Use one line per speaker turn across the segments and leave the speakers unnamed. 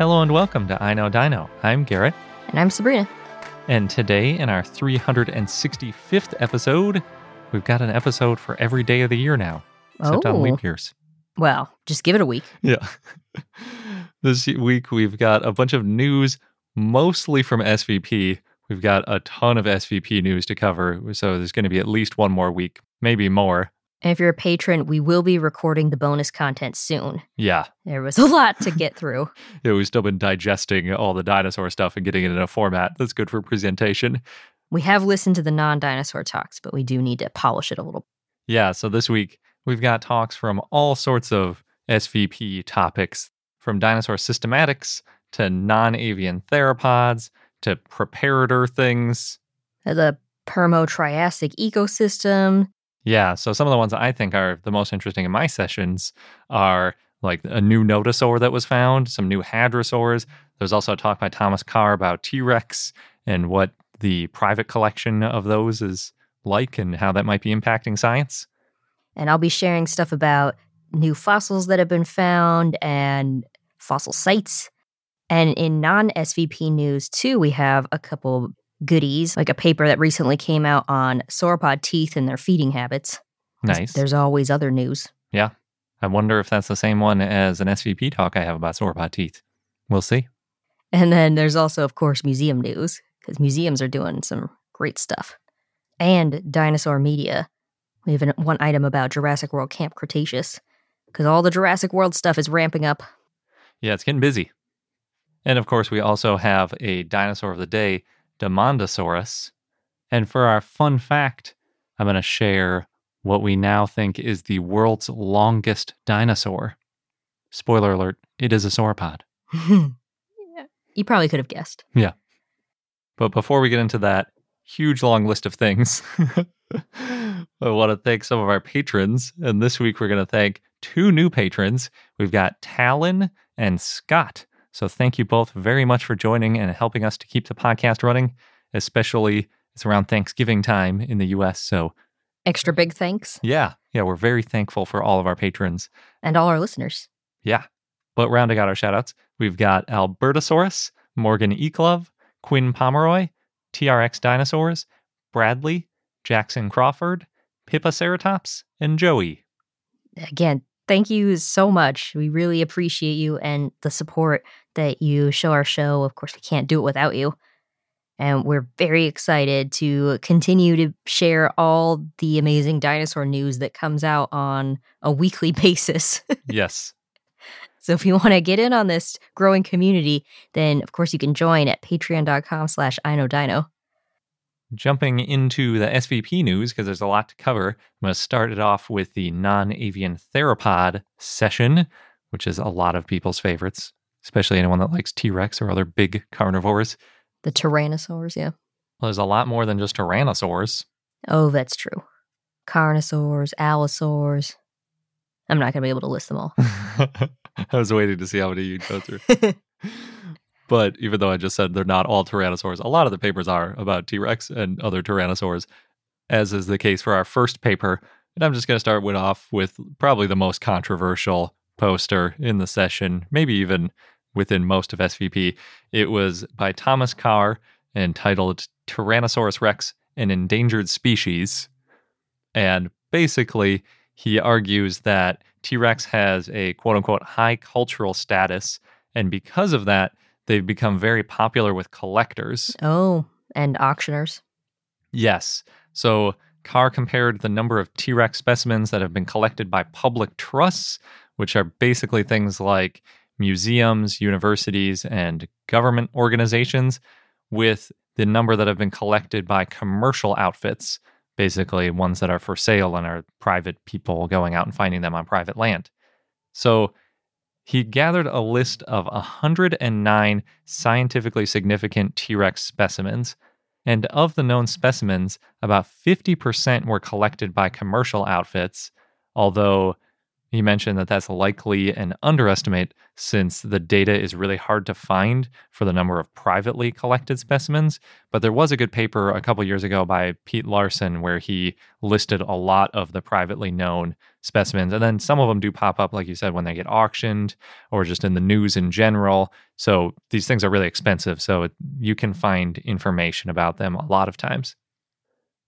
Hello and welcome to I Know Dino. I'm Garrett,
And I'm Sabrina.
and today in our 365th episode, we've got an episode for every day of the year now, except on
Oh.
leap years.
Well, just give it a week.
Yeah. this week we've got a bunch of news, mostly from SVP. We've got a ton of SVP news to cover, so there's going to be at least one more week, maybe more.
And if you're a patron, we will be recording the bonus content soon.
Yeah,
There was a lot to get through.
yeah, we've still been digesting all the dinosaur stuff and getting it in a format that's good for presentation.
We have listened to the non dinosaur talks, but we do need to polish it a little.
Yeah, so this week we've got talks from all sorts of SVP topics, from dinosaur systematics to non avian theropods to preparator things.
The Permo Triassic ecosystem.
Yeah, so some of the ones I think are the most interesting in my sessions are like a new notosaur that was found, some new hadrosaurs. There's also a talk by Thomas Carr about T Rex and what the private collection of those is like and how that might be impacting science.
And I'll be sharing stuff about new fossils that have been found and fossil sites. And in non SVP news, too, we have a couple goodies, like a paper that recently came out on sauropod teeth and their feeding habits.
Nice.
There's always other news. Yeah.
I wonder if that's the same one as an SVP talk I have about sauropod teeth. We'll see.
And then there's also, of course, museum news, because museums are doing some great stuff. And dinosaur media. We have an, one item about Jurassic World Camp Cretaceous, because all the Jurassic World stuff is ramping up.
Yeah, it's getting busy. And of course, we also have a dinosaur of the day, Demandasaurus. And for our fun fact, I'm going to share what we now think is the world's longest dinosaur. Spoiler alert, it is a sauropod.
you probably could have guessed. Yeah.
But before we get into that huge long list of things, I want to thank some of our patrons. And this week we're going to thank two new patrons. We've got Talon and Scott. So thank you both very much for joining and helping us to keep the podcast running, especially it's around Thanksgiving time in the US. So
Extra big thanks.
yeah, yeah, we're very thankful for all of our patrons.
And all our listeners.
Yeah. But rounding out our shout outs, we've got Albertosaurus, Morgan Eklove, Quinn Pomeroy, TRX Dinosaurs, Bradley, Jackson Crawford, Pippa Ceratops, and Joey.
Again, thank you so much. We really appreciate you and the support that you show our show. Of course, we can't do it without you. And we're very excited to continue to share all the amazing dinosaur news that comes out on a weekly basis.
yes.
so if you want to get in on this growing community, then of course you can join at patreon.com slash I know dino.
Jumping into the SVP news, because there's a lot to cover, I'm going to start it off with the non avian theropod session, which is a lot of people's favorites, especially anyone that likes T Rex or other big carnivores.
The tyrannosaurs, yeah.
Well, there's a lot more than just tyrannosaurs.
Oh, that's true. Carnosaurs, allosaurs. I'm not going to be able to list them all.
I was waiting to see how many you'd go through. but even though I just said they're not all tyrannosaurs, a lot of the papers are about T Rex and other tyrannosaurs, as is the case for our first paper. And I'm just going to start with off with probably the most controversial poster in the session, maybe even within most of SVP. It was by Thomas Carr entitled Tyrannosaurus Rex, an Endangered Species. And basically, he argues that T Rex has a quote unquote high cultural status And because of that, they've become very popular with collectors.
Oh, and auctioners.
Yes. So Carr compared the number of T Rex specimens that have been collected by public trusts, which are basically things like museums, universities, and government organizations, with the number that have been collected by commercial outfits, basically ones that are for sale and are private people going out and finding them on private land. So he gathered a list of 109 scientifically significant T Rex specimens. And of the known specimens, about 50% were collected by commercial outfits, although he mentioned that that's likely an underestimate since the data is really hard to find for the number of privately collected specimens. But there was a good paper a couple years ago by Pete Larson where he listed a lot of the privately known specimens. And then some of them do pop up, like you said, when they get auctioned or just in the news in general. So these things are really expensive. So you can find information about them a lot of times.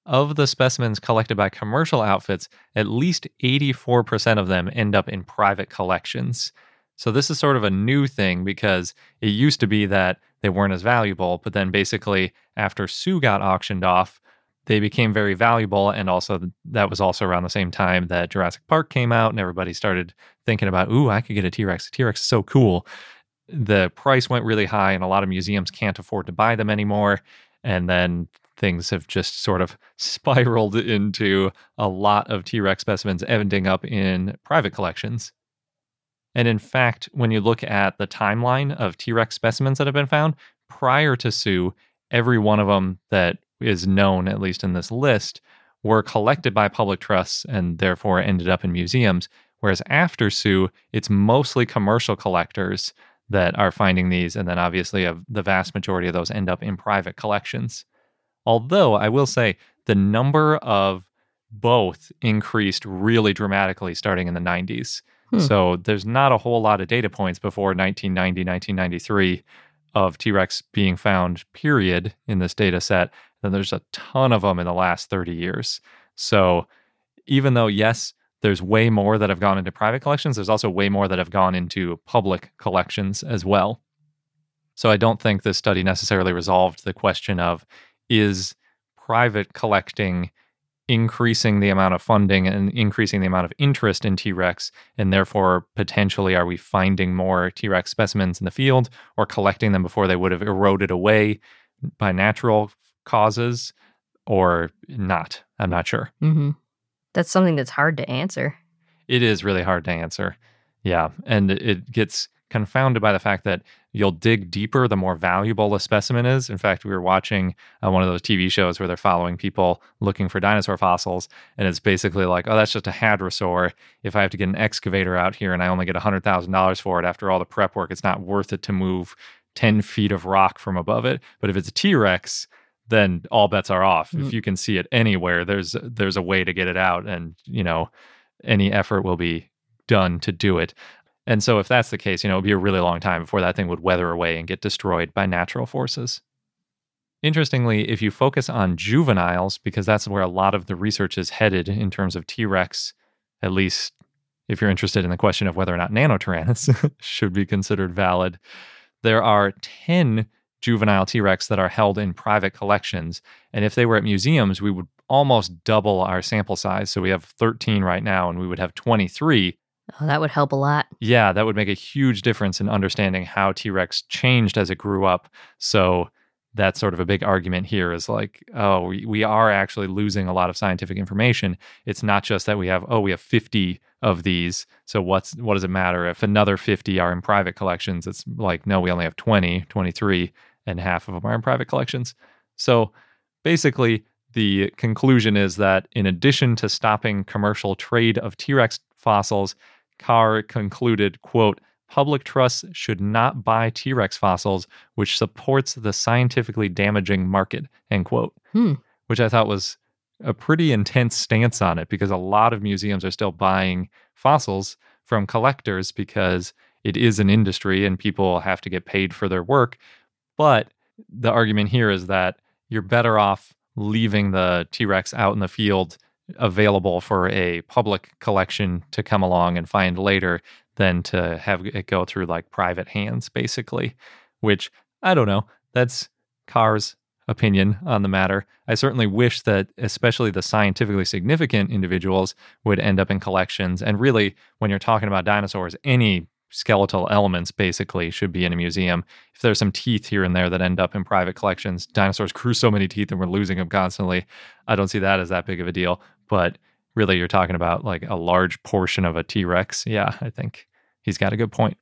Of the specimens collected by commercial outfits, at least 84% of them end up in private collections. So, this is sort of a new thing because it used to be that they weren't as valuable, but then basically, after Sue got auctioned off, they became very valuable. And also, that was also around the same time that Jurassic Park came out, and everybody started thinking about, ooh, I could get a T Rex. T Rex is so cool. The price went really high, and a lot of museums can't afford to buy them anymore. And then things have just sort of spiraled into a lot of T Rex specimens ending up in private collections. And in fact, when you look at the timeline of T Rex specimens that have been found, prior to Sue, every one of them that is known, at least in this list, were collected by public trusts and therefore ended up in museums. Whereas after Sue, it's mostly commercial collectors that are finding these. And then obviously, uh, the vast majority of those end up in private collections. Although I will say the number of both increased really dramatically starting in the 90s. Hmm. So there's not a whole lot of data points before 1990, 1993 of T Rex being found, period, in this data set. Then there's a ton of them in the last 30 years. So even though, yes, there's way more that have gone into private collections, there's also way more that have gone into public collections as well. So I don't think this study necessarily resolved the question of is private collecting increasing the amount of funding and increasing the amount of interest in T Rex? And therefore, potentially, are we finding more T Rex specimens in the field or collecting them before they would have eroded away by natural causes or not? I'm not sure.
Mm-hmm. That's something that's hard to answer.
It is really hard to answer. Yeah. And it gets confounded by the fact that you'll dig deeper the more valuable a specimen is. In fact, we were watching uh, one of those TV shows where they're following people looking for dinosaur fossils, and it's basically like, oh, that's just a hadrosaur. If I have to get an excavator out here and I only get $100,000 for it after all the prep work, it's not worth it to move 10 feet of rock from above it. But if it's a T Rex, then all bets are off. Mm-hmm. If mm. you can see it anywhere, there's there's a way to get it out, and you know any effort will be done to do it. And so, if that's the case, you know, it would be a really long time before that thing would weather away and get destroyed by natural forces. Interestingly, if you focus on juveniles, because that's where a lot of the research is headed in terms of T Rex, at least if you're interested in the question of whether or not Nanotyrannus should be considered valid, there are 10 juvenile T Rex that are held in private collections. And if they were at museums, we would almost double our sample size. So we have 13 right now, and we would have 23
Oh, that would help a lot.
Yeah, that would make a huge difference in understanding how T Rex changed as it grew up. So that's sort of a big argument here is like, oh, we, we are actually losing a lot of scientific information. It's not just that we have, oh, we have 50 of these. So what's what does it matter if another 50 are in private collections? It's like, no, we only have 20, 23, and half of them are in private collections. So basically, the conclusion is that in addition to stopping commercial trade of T Rex fossils, Carr concluded, quote, public trusts should not buy T-Rex fossils, which supports the scientifically damaging market, end quote.
Hmm.
Which I thought was a pretty intense stance on it because a lot of museums are still buying fossils from collectors because it is an industry and people have to get paid for their work. But the argument here is that you're better off leaving the T Rex out in the field available for a public collection to come along and find later than to have it go through like private hands, basically, which I don't know. That's Carr's opinion on the matter. I certainly wish that, especially the scientifically significant individuals, would end up in collections. And really, when you're talking about dinosaurs, any skeletal elements basically should be in a museum. If there's some teeth here and there that end up in private collections, dinosaurs grew so many teeth and we're losing them constantly. I don't see that as that big of a deal. But really, you're talking about like a large portion of a T Rex. Yeah, I think he's got a good point.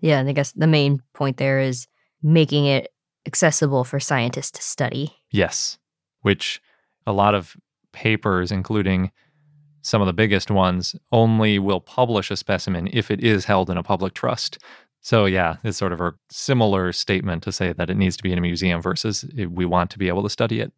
Yeah, and I guess the main point there is making it accessible for scientists to study.
Yes, which a lot of papers, including some of the biggest ones, only will publish a specimen if it is held in a public trust. So, yeah, it's sort of a similar statement to say that it needs to be in a museum versus we want to be able to study it.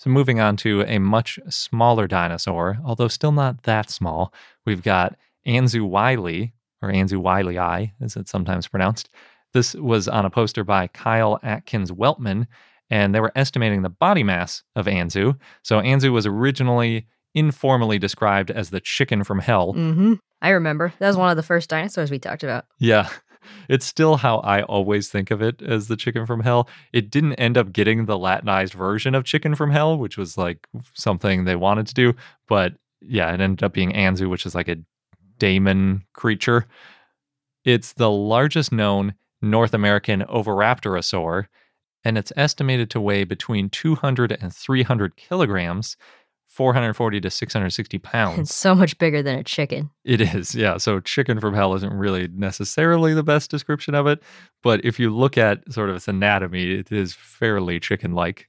So, moving on to a much smaller dinosaur, although still not that small, we've got Anzu wyliei, or Anzu wyliei, as it's sometimes pronounced. This was on a poster by Kyle Atkins Weltman, and they were estimating the body mass of Anzu. So Anzu was originally informally described as the chicken from hell.
Mm-hmm. I remember. That was one of the first dinosaurs we talked about.
Yeah. It's still how I always think of it as the chicken from hell. It didn't end up getting the Latinized version of chicken from hell, which was like something they wanted to do. But yeah, it ended up being Anzu, which is like a daemon creature. It's the largest known North American Oviraptorosaur, and it's estimated to weigh between 200 and 300 kilograms, 440 to 660 pounds.
It's so much bigger than a chicken.
It is, yeah. So, chicken from hell isn't really necessarily the best description of it, but if you look at sort of its anatomy, it is fairly chicken like.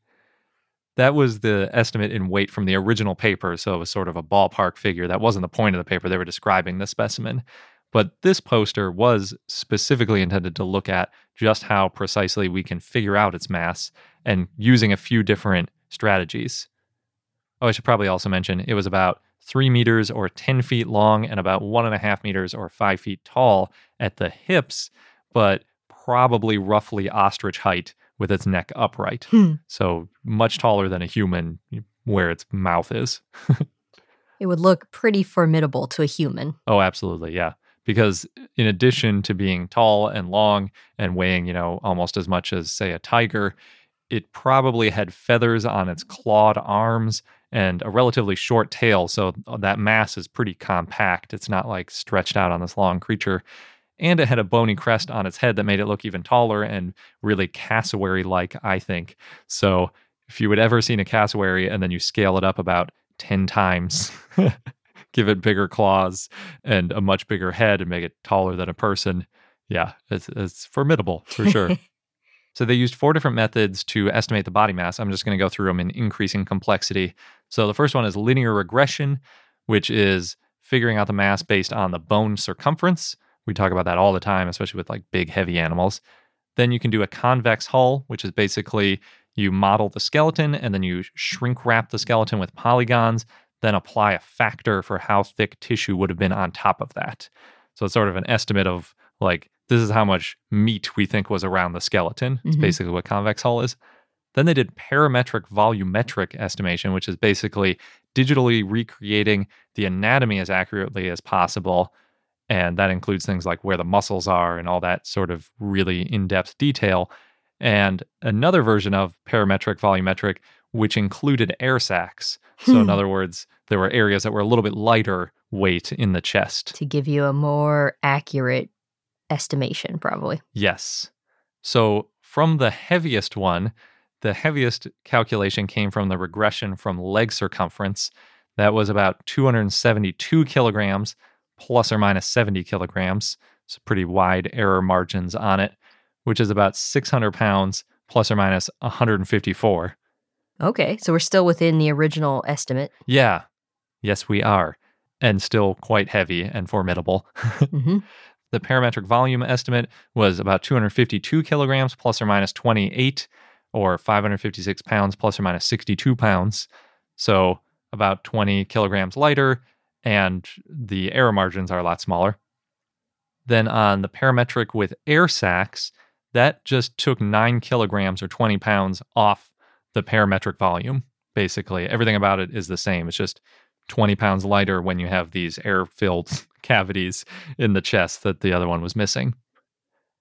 That was the estimate in weight from the original paper, so it was sort of a ballpark figure. That wasn't the point of the paper. They were describing the specimen. But this poster was specifically intended to look at just how precisely we can figure out its mass and using a few different strategies. Oh, I should probably also mention it was about three meters or 10 feet long and about one and a half meters or five feet tall at the hips, but probably roughly ostrich height with its neck upright.
Hmm.
So much taller than a human where its mouth is.
it would look pretty formidable to a human.
Oh, absolutely. Yeah because in addition to being tall and long and weighing, you know, almost as much as say a tiger, it probably had feathers on its clawed arms and a relatively short tail, so uh, that mass is pretty compact. It's not like stretched out on this long creature. And it had a bony crest on its head that made it look even taller and really cassowary like, I think. So if you had ever seen a cassowary and then you scale it up about 10 times, give it bigger claws and a much bigger head and make it taller than a person. Yeah, it's, it's formidable for sure. so they used four different methods to estimate the body mass. I'm just going to go through them in increasing complexity. So the first one is linear regression, which is figuring out the mass based on the bone circumference. We talk about that all the time, especially with like big, heavy animals. Then you can do a convex hull, which is basically you model the skeleton and then you shrink wrap the skeleton with polygons then apply a factor for how thick tissue would have been on top of that. So it's sort of an estimate of like, this is how much meat we think was around the skeleton. It's mm-hmm. basically what convex hull is. Then they did parametric volumetric estimation, which is basically digitally recreating the anatomy as accurately as possible. And that includes things like where the muscles are and all that sort of really in depth detail. And another version of parametric volumetric, which included air sacs. So, in hmm. other words, there were areas that were a little bit lighter weight in the chest.
To give you a more accurate estimation, probably.
Yes. So, from the heaviest one, the heaviest calculation came from the regression from leg circumference. That was about 272 kilograms, plus or minus 70 kilograms. So, pretty wide error margins on it, which is about 600 pounds, plus or minus 154.
Okay, so we're still within the original estimate.
Yeah. Yes, we are. And still quite heavy and formidable. mm-hmm. The parametric volume estimate was about 252 kilograms plus or minus 28, or 556 pounds plus or minus 62 pounds. So about 20 kilograms lighter, and the error margins are a lot smaller. Then on the parametric with air sacs, that just took nine kilograms or 20 pounds off the parametric volume. Basically, everything about it is the same. It's just 20 pounds lighter when you have these air filled cavities in the chest that the other one was missing.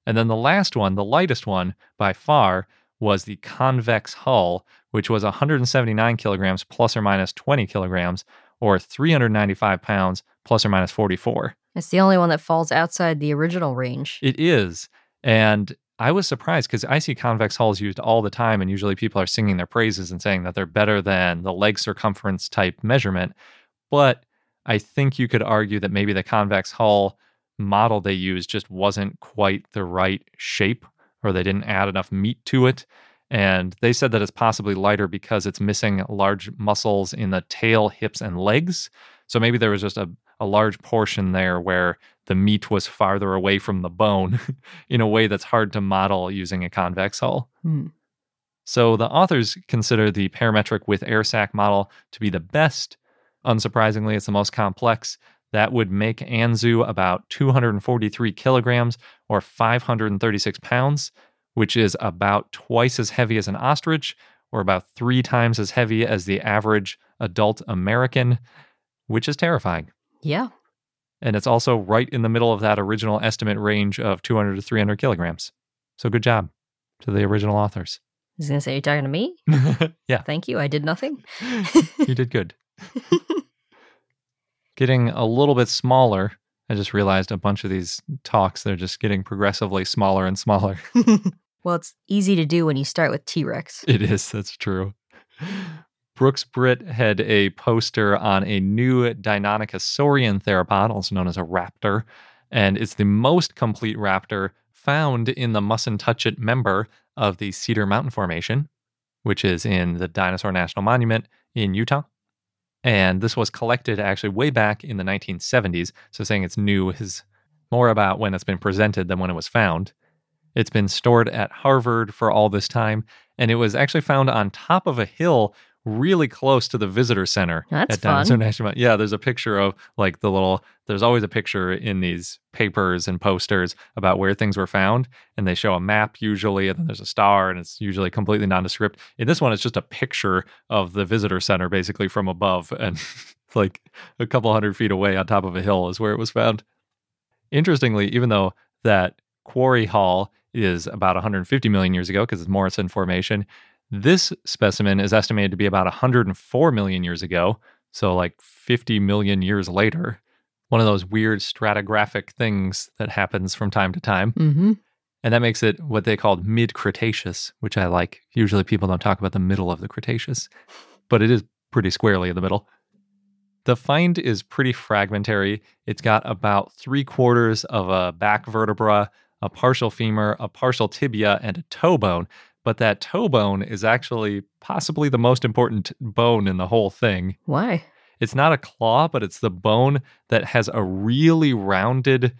And then the last one, the lightest one by far, was the convex hull, which was 179 kilograms plus or minus 20 kilograms, or 395 pounds plus or minus 44.
It's the only one that falls outside the original range.
It is. And I was surprised because I see convex hulls used all the time, and usually people are singing their praises and saying that they're better than the leg circumference type measurement. But I think you could argue that maybe the convex hull model they used just wasn't quite the right shape, or they didn't add enough meat to it. And they said that it's possibly lighter because it's missing large muscles in the tail, hips, and legs. So maybe there was just a, a large portion there where the meat was farther away from the bone in a way that's hard to model using a convex hull.
Hmm.
So the authors consider the parametric with air sac model to be the best. Unsurprisingly, it's the most complex. That would make Anzu about 243 kilograms or 536 pounds, which is about twice as heavy as an ostrich or about three times as heavy as the average adult American, which is terrifying.
Yeah.
And it's also right in the middle of that original estimate range of 200 to 300 kilograms. So good job to the original authors.
I was going to say, Are you talking to me?
yeah,
Thank you. I did nothing.
you did good. getting a little bit smaller. I just realized a bunch of these talks, they're just getting progressively smaller and smaller.
well, it's easy to do when you start with T Rex.
It is, that's true. Brooks Britt had a poster on a new Deinonychosaurian theropod, also known as a raptor, and it's the most complete raptor found in the Mussentuchit member of the Cedar Mountain Formation, which is in the Dinosaur National Monument in Utah. And this was collected actually way back in the 1970s. So saying it's new is more about when it's been presented than when it was found. It's been stored at Harvard for all this time, and it was actually found on top of a hill really close to the visitor center
That's
at Dinosaur
fun.
National. Yeah, there's a picture of like the little. There's always a picture in these papers and posters about where things were found, and they show a map usually, and then there's a star, and it's usually completely nondescript. In this one, it's just a picture of the visitor center basically from above, and like a couple hundred feet away on top of a hill is where it was found. Interestingly, even though that quarry hall is about 150 million years ago because it's Morrison Formation, this specimen is estimated to be about 104 million years ago, so like 50 million years later. One of those weird stratigraphic things that happens from time to time.
Mm-hmm.
And that makes it what they called mid Cretaceous, which I like. Usually people don't talk about the middle of the Cretaceous, but it is pretty squarely in the middle. The find is pretty fragmentary. It's got about three quarters of a back vertebra, a partial femur, a partial tibia, and a toe bone. But that toe bone is actually possibly the most important bone in the whole thing.
Why?
It's not a claw, but it's the bone that has a really rounded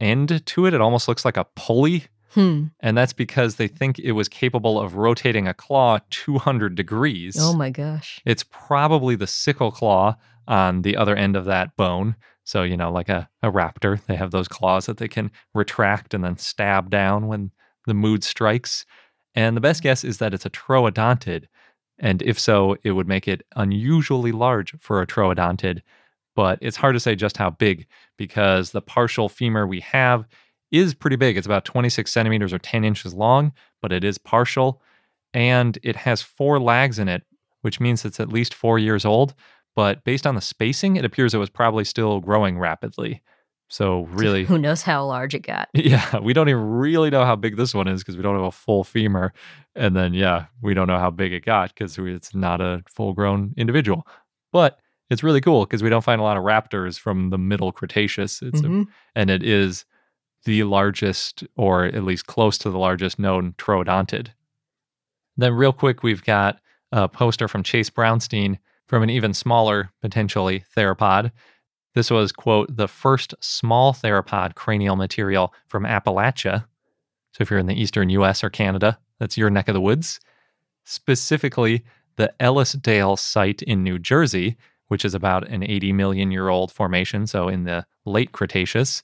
end to it. It almost looks like a pulley.
Hmm.
And that's because they think it was capable of rotating a claw 200 degrees.
Oh my gosh.
It's probably the sickle claw on the other end of that bone. So, you know, like a, a raptor, they have those claws that they can retract and then stab down when the mood strikes. And the best guess is that it's a troodontid. And if so, it would make it unusually large for a troodontid. But it's hard to say just how big because the partial femur we have is pretty big. It's about 26 centimeters or 10 inches long, but it is partial. And it has four lags in it, which means it's at least four years old. But based on the spacing, it appears it was probably still growing rapidly. So, really,
Who knows how large it got?
yeah, we don't even really know how big this one is because we don't have a full femur. And then, yeah, we don't know how big it got because it's not a full grown individual. But it's really cool because we don't find a lot of raptors from the middle Cretaceous. It's a-
Mhm.
and it is the largest, or at least close to the largest known troodontid. Then, real quick, we've got a poster from Chase Brownstein from an even smaller, potentially, theropod. This was, quote, the first small theropod cranial material from Appalachia. So, if you're in the eastern US or Canada, that's your neck of the woods. Specifically, the Ellisdale site in New Jersey, which is about an 80 million year old formation, so in the late Cretaceous.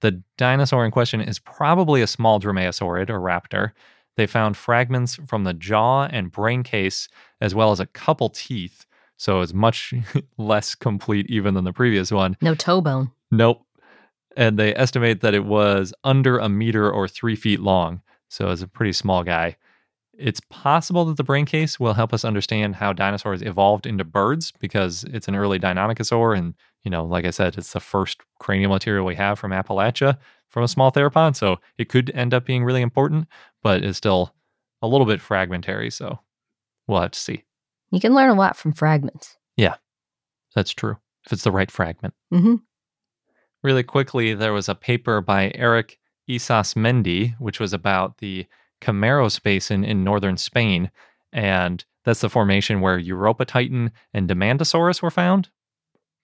The dinosaur in question is probably a small dromaeosaurid or raptor. They found fragments from the jaw and brain case, as well as a couple teeth. So it's much less complete even than the previous one.
No toe bone.
Nope. And they estimate that it was under a meter or three feet long. So it's a pretty small guy. It's possible that the brain case will help us understand how dinosaurs evolved into birds because it's an early Deinonychosaur. And, you know, like I said, it's the first cranial material we have from Appalachia from a small theropod. So it could end up being really important, but it's still a little bit fragmentary. So we'll have to see.
You can learn a lot from fragments.
Yeah, that's true. If it's the right fragment.
Mm-hmm.
Really quickly, there was a paper by Eric Isas Isasmendi, which was about the Cameros Basin in northern Spain. And that's the formation where Europatitan and Demandasaurus were found.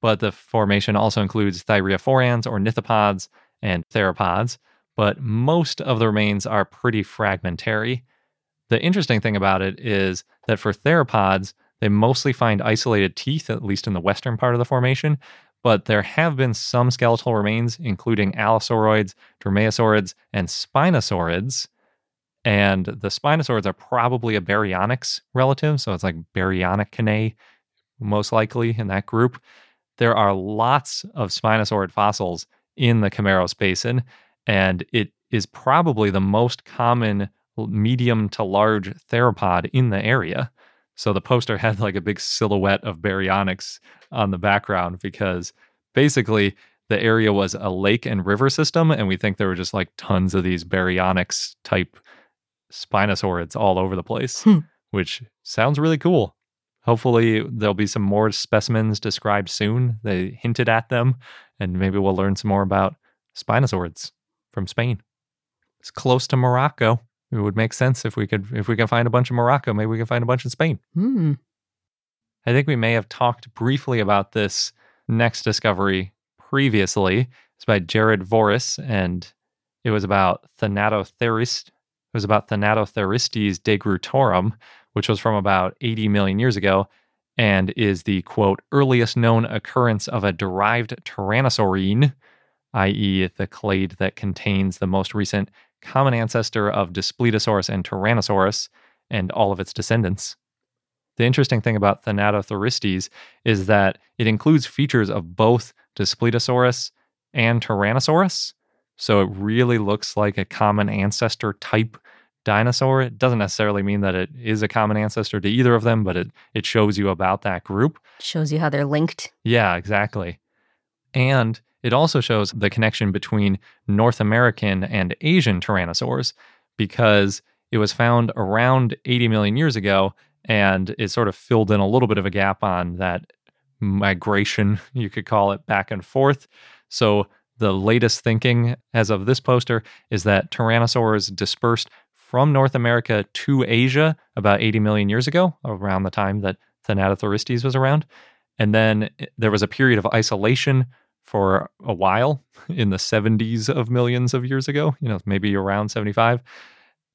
But the formation also includes thyreophorans ornithopods and theropods. But most of the remains are pretty fragmentary. The interesting thing about it is that for theropods, they mostly find isolated teeth, at least in the western part of the formation, but there have been some skeletal remains, including allosaurids, dromaeosaurids, and spinosaurids. And the spinosaurids are probably a baryonyx relative, so it's like baryonychinae, most likely in that group. There are lots of spinosaurid fossils in the Cameros Basin, and it is probably the most common medium to large theropod in the area. So the poster had like a big silhouette of baryonyx on the background because basically the area was a lake and river system, and we think there were just like tons of these baryonyx type spinosaurids all over the place,
Hmm.
which sounds really cool. Hopefully, there'll be some more specimens described soon. They hinted at them, and maybe we'll learn some more about spinosaurids from Spain. It's close to Morocco. It would make sense if we could if we can find a bunch in Morocco, maybe we can find a bunch in Spain.
Hmm.
I think we may have talked briefly about this next discovery previously. It's by Jared Voris, and it was about Thanatotherist. It was about Thanatotheristes degrootorum, which was from about 80 million years ago, and is the quote earliest known occurrence of a derived tyrannosaurine, i.e., the clade that contains the most recent common ancestor of Daspletosaurus and Tyrannosaurus and all of its descendants. The interesting thing about Thanatotheristes is that it includes features of both Daspletosaurus and Tyrannosaurus. So it really looks like a common ancestor type dinosaur. It doesn't necessarily mean that it is a common ancestor to either of them, but it, it shows you about that group.
Shows you how they're linked.
Yeah, exactly. And it also shows the connection between North American and Asian tyrannosaurs because it was found around 80 million years ago and it sort of filled in a little bit of a gap on that migration, you could call it, back and forth. So the latest thinking as of this poster is that tyrannosaurs dispersed from North America to Asia about 80 million years ago, around the time that Thanatotheristes was around. And then eh, there was a period of isolation for a while in the 70s of millions of years ago, you know, maybe around 75.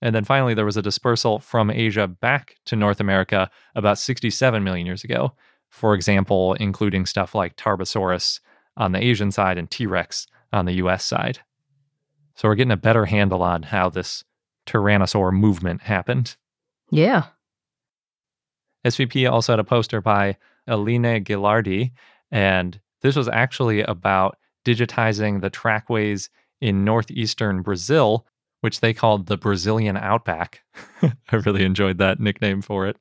And then finally, there was a dispersal from Asia back to North America about 67 million years ago. For example, including stuff like Tarbosaurus on the Asian side and T Rex on the US side. So we're getting a better handle on how this Tyrannosaur movement happened.
Yeah.
SVP also had a poster by Aline Ghilardi, and this was actually about digitizing the trackways in northeastern Brazil, which they called the Brazilian Outback. I really enjoyed that nickname for it.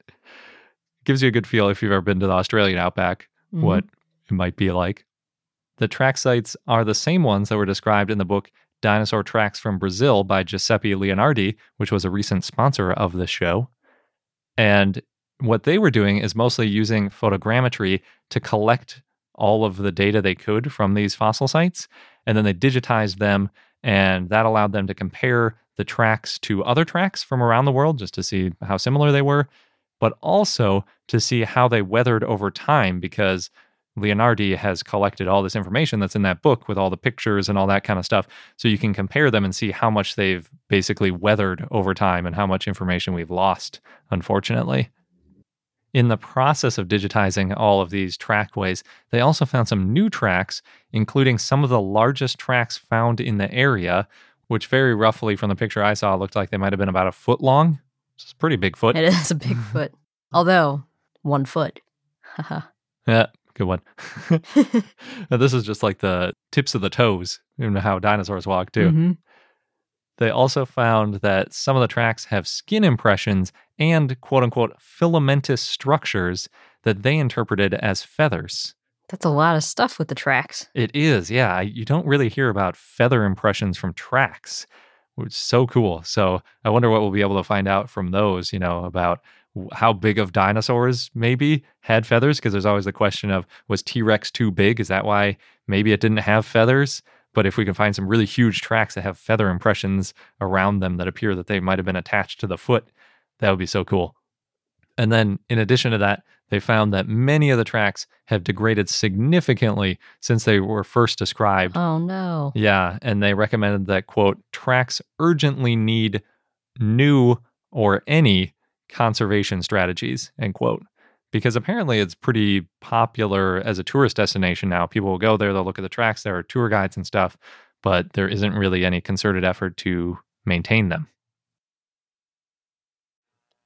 Gives you a good feel if you've ever been to the Australian Outback,
Mhm.
what it might be like. The track sites are the same ones that were described in the book Dinosaur Tracks from Brazil by Giuseppe Leonardi, which was a recent sponsor of the show. And what they were doing is mostly using photogrammetry to collect all of the data they could from these fossil sites. And then they digitized them, and that allowed them to compare the tracks to other tracks from around the world just to see how similar they were, but also to see how they weathered over time because Leonardi has collected all this information that's in that book with all the pictures and all that kind of stuff. So you can compare them and see how much they've basically weathered over time and how much information we've lost, unfortunately. In the process of digitizing all of these trackways, they also found some new tracks, including some of the largest tracks found in the area, which very roughly from the picture I saw looked like they might have been about a foot long. It's a pretty big foot.
It is a big foot. Although, one foot. Haha.
Yeah, good one. now, this is just like the tips of the toes in how dinosaurs walk, too.
Mhm.
They also found that some of the tracks have skin impressions and quote unquote filamentous structures that they interpreted as feathers.
That's a lot of stuff with the tracks.
It is, yeah. You don't really hear about feather impressions from tracks, which is so cool. So I wonder what we'll be able to find out from those, you know, about how big of dinosaurs maybe had feathers. Because there's always the question of was T Rex too big? Is that why maybe it didn't have feathers? But if we can find some really huge tracks that have feather impressions around them that appear that they might have been attached to the foot, that would be so cool. And then, in addition to that, they found that many of the tracks have degraded significantly since they were first described.
Oh no.
Yeah, and they recommended that, quote, tracks urgently need new or any conservation strategies, end quote. Because apparently it's pretty popular as a tourist destination now. People will go there, they'll look at the tracks, there are tour guides and stuff, but there isn't really any concerted effort to maintain them.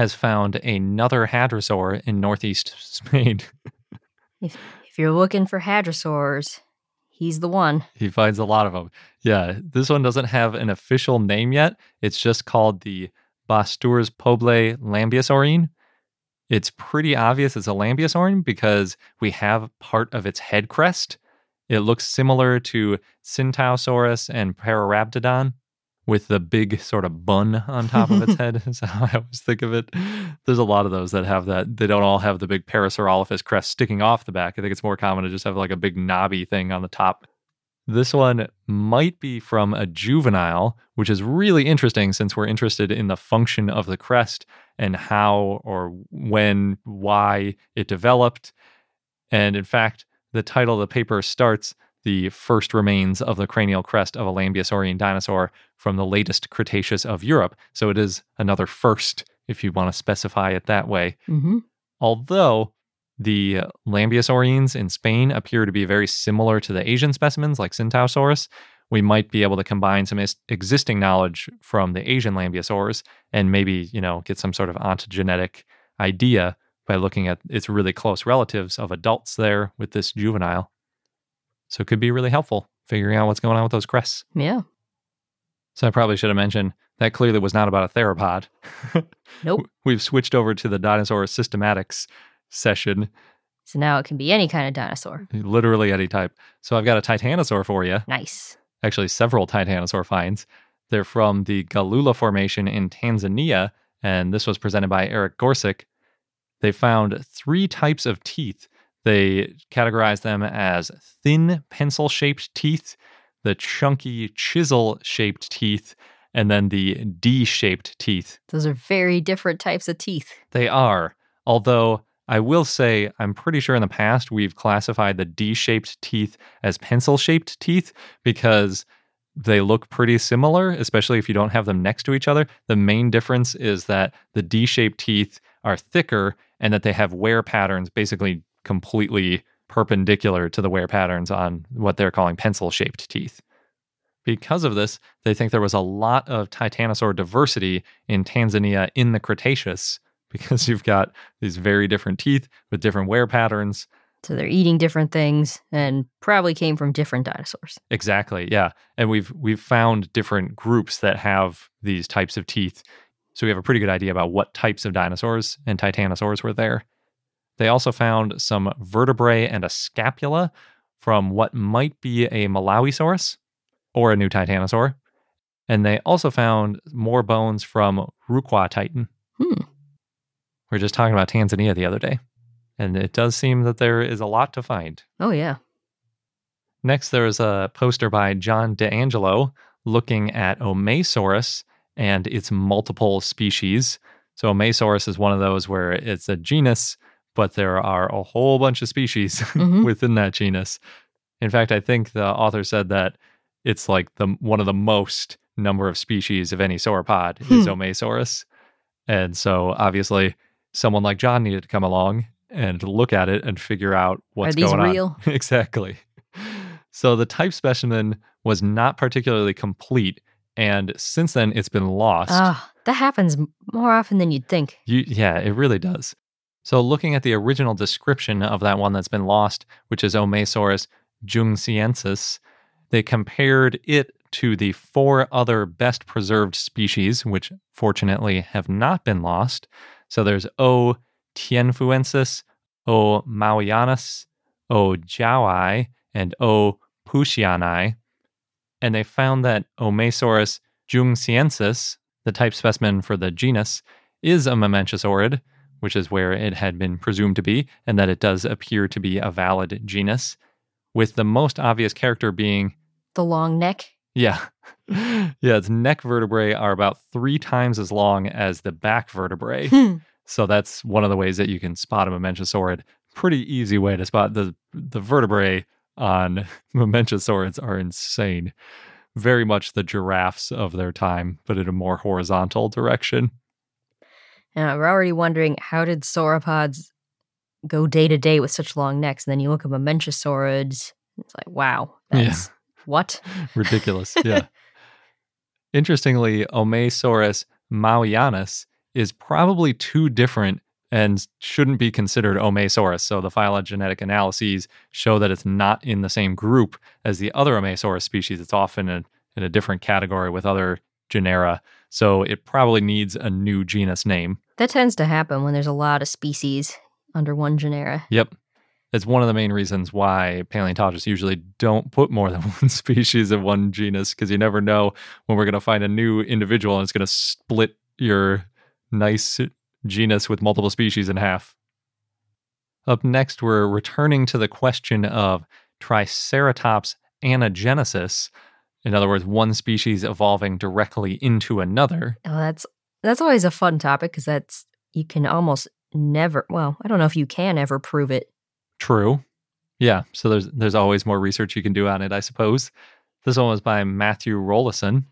has found another hadrosaur in northeast Spain.
If, if you're looking for hadrosaurs, he's the one.
he finds a lot of them. Yeah, this one doesn't have an official name yet. It's just called the Basturs Poble lambeosaurine. It's pretty obvious it's a lambeosaurine because we have part of its head crest. It looks similar to Tsintaosaurus and Pararhabdodon with the big sort of bun on top of its head. Is how I always think of it. There's a lot of those that have that. They don't all have the big Parasaurolophus crest sticking off the back. I think it's more common to just have like a big knobby thing on the top. This one might be from a juvenile, which is really interesting since we're interested in the function of the crest and how or when, why it developed. And in fact, the title of the paper starts the first remains of the cranial crest of a lambeosaurian dinosaur from the latest Cretaceous of Europe. So it is another first, if you want to specify it that way.
Mm-hmm.
Although the lambeosaurians in Spain appear to be very similar to the Asian specimens like Tsintaosaurus, we might be able to combine some is- existing knowledge from the Asian lambeosaurs and maybe, you know, get some sort of ontogenetic idea by looking at its really close relatives of adults there with this juvenile. So it could be really helpful figuring out what's going on with those crests.
Yeah.
So I probably should have mentioned that clearly was not about a theropod.
Nope.
We've switched over to the dinosaur systematics session,
So now it can be any kind of dinosaur.
literally any type. So I've got a titanosaur for you.
Nice.
actually several titanosaur finds. They're from the Galula Formation in Tanzania, and this was presented by Eric Gorscak. They found three types of teeth. They categorize them as thin pencil shaped teeth, the chunky chisel shaped teeth, and then the D shaped teeth.
Those are very different types of teeth.
They are, although I will say I'm pretty sure in the past we've classified the D shaped teeth as pencil shaped teeth because they look pretty similar, especially if you don't have them next to each other. The main difference is that the D shaped teeth are thicker and that they have wear patterns basically completely perpendicular to the wear patterns on what they're calling pencil shaped teeth. Because of this, they think there was a lot of titanosaur diversity in Tanzania in the Cretaceous because you've got these very different teeth with different wear patterns.
So they're eating different things and probably came from different dinosaurs.
Exactly, yeah. And we've we've found different groups that have these types of teeth. So we have a pretty good idea about what types of dinosaurs and titanosaurs were there. They also found some vertebrae and a scapula from what might be a Malawisaurus or a new titanosaur. And they also found more bones from Rukwatitan.
Hmm.
We were just talking about Tanzania the other day. And it does seem that there is a lot to find.
Oh, yeah.
Next, there is a poster by John DeAngelo looking at Omeisaurus and its multiple species. So, Omeisaurus is one of those where it's a genus, but there are a whole bunch of species
Mhm.
within that genus. In fact, I think the author said that it's like the one of the most number of species of any sauropod is
Hmm.
Omeisaurus. And so, obviously, someone like John needed to come along and look at it and figure out what's
are these
going on. exactly. So the type specimen was not particularly complete, and since then it's been lost.
Ah, that happens more often than you'd think.
You, yeah, it really does. So looking at the original description of that one that's been lost, which is Omeisaurus junghsiensis, they compared it to the four other best preserved species, which fortunately have not been lost. So there's O. tianfuensis, O. maoianus, O. jiaoi, and O. puxiani. And they found that Omeisaurus junghsiensis, the type specimen for the genus, is a mamenchisaurid, which is where it had been presumed to be, and that it does appear to be a valid genus, with the most obvious character being
The long neck.
yeah. yeah, its neck vertebrae are about three times as long as the back vertebrae.
Hmm.
so that's one of the ways that you can spot a mamenchisaurid. Pretty easy way to spot the the vertebrae on mamenchisaurids are insane. Very much the giraffes of their time, but in a more horizontal direction.
Now, we're already wondering how did sauropods go day to day with such long necks? And then you look at Mamenchisaurids. It's like, wow,
Yeah.
that's what?
Ridiculous. yeah. Interestingly, Omeisaurus maoianus is probably too different and shouldn't be considered Omeisaurus. So the phylogenetic analyses show that it's not in the same group as the other Omeisaurus species. It's often in, in a different category with other genera. So it probably needs a new genus name.
That tends to happen when there's a lot of species under one genera.
Yep. It's one of the main reasons why paleontologists usually don't put more than one species of one genus because you never know when we're going to find a new individual and it's going to split your nice genus with multiple species in half. Up next, we're returning to the question of Triceratops anagenesis. In other words, one species evolving directly into another.
Oh, that's that's always a fun topic because that's you can almost never. Well, I don't know if you can ever prove it.
True. Yeah. So there's there's always more research you can do on it, I suppose. This one was by Matthew Rollison.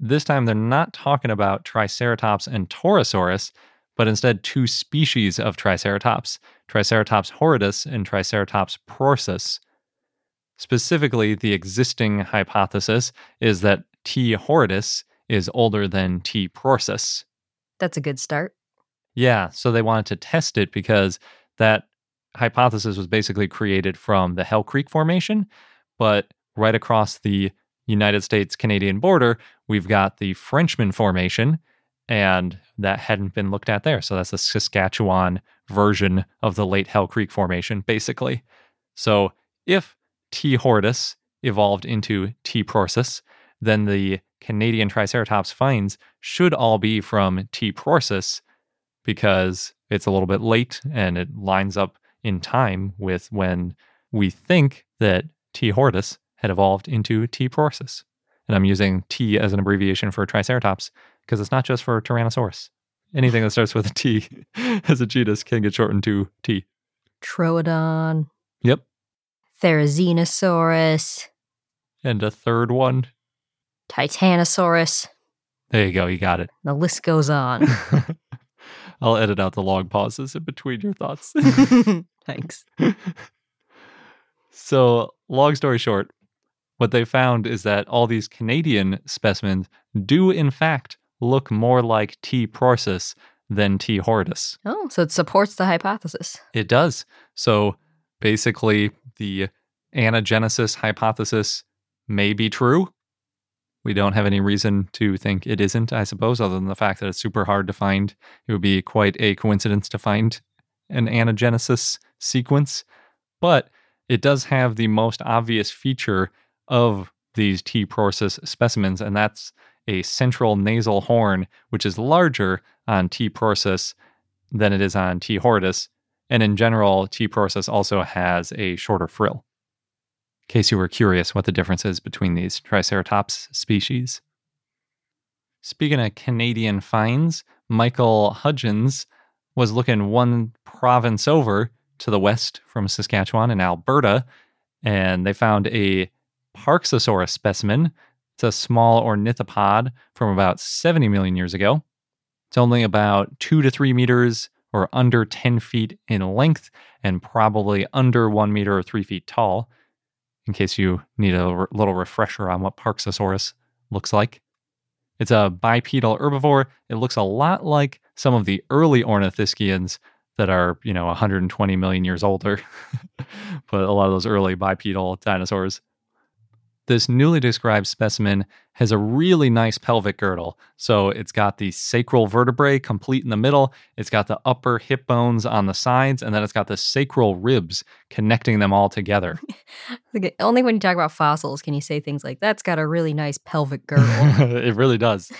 This time they're not talking about Triceratops and Torosaurus, but instead two species of Triceratops, Triceratops horridus and Triceratops prorsus. Specifically, the existing hypothesis is that T. horridus is older than T. prorsus.
That's a good start.
Yeah, so they wanted to test it because that hypothesis was basically created from the Hell Creek Formation, but right across the United States Canadian border, we've got the Frenchman Formation, and that hadn't been looked at there. So that's the Saskatchewan version of the late Hell Creek Formation, basically. So if T. horridus evolved into T. prorsus, then the Canadian Triceratops finds should all be from T. prorsus because it's a little bit late and it lines up in time with when we think that T. horridus had evolved into T. prorsus. And I'm using T as an abbreviation for Triceratops because it's not just for Tyrannosaurus. Anything that starts with a T as a genus can get shortened to T.
Troodon,
Yep.
Therizinosaurus,
And a third one.
Titanosaurus.
There you go. You got it.
The list goes on.
I'll edit out the long pauses in between your thoughts.
Thanks.
so, long story short, what they found is that all these Canadian specimens do, in fact, look more like T. prorsus than T. horridus.
Oh, so it supports the hypothesis.
It does. So, basically, the anagenesis hypothesis may be true. We don't have any reason to think it isn't, I suppose, other than the fact that it's super hard to find. It would be quite a coincidence to find an anagenesis sequence. But it does have the most obvious feature of these T. prorsus specimens, and that's a central nasal horn, which is larger on T. prorsus than it is on T. horridus. And in general, T. prorsus also has a shorter frill. In case you were curious what the difference is between these Triceratops species. Speaking of Canadian finds, Michael Hudgens was looking one province over to the west from Saskatchewan in Alberta, and they found a Parksosaurus specimen. It's a small ornithopod from about 70 million years ago. It's only about two to three meters or under 10 feet in length and probably under one meter or three feet tall, in case you need a r- little refresher on what Parksosaurus looks like. It's a bipedal herbivore. It looks a lot like some of the early ornithischians that are, you know, 120 million years older, but a lot of those early bipedal dinosaurs. This newly described specimen has a really nice pelvic girdle. So it's got the sacral vertebrae complete in the middle, it's got the upper hip bones on the sides, and then it's got the sacral ribs connecting them all together.
Only when you talk about fossils can you say things like, that's got a really nice pelvic girdle.
it really does.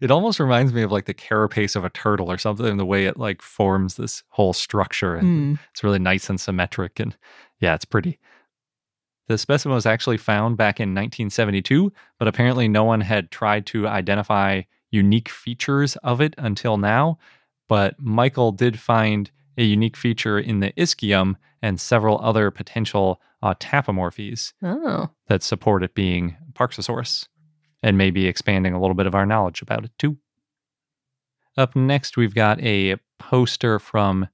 It almost reminds me of like the carapace of a turtle or something, the way it like forms this whole structure. And
Hmm.
it's really nice and symmetric. And yeah, it's pretty. The specimen was actually found back in 1972, but apparently no one had tried to identify unique features of it until now. But Michael did find a unique feature in the ischium and several other potential uh, autapomorphies
Oh,
that support it being Parksosaurus and maybe expanding a little bit of our knowledge about it too. Up next, we've got a poster from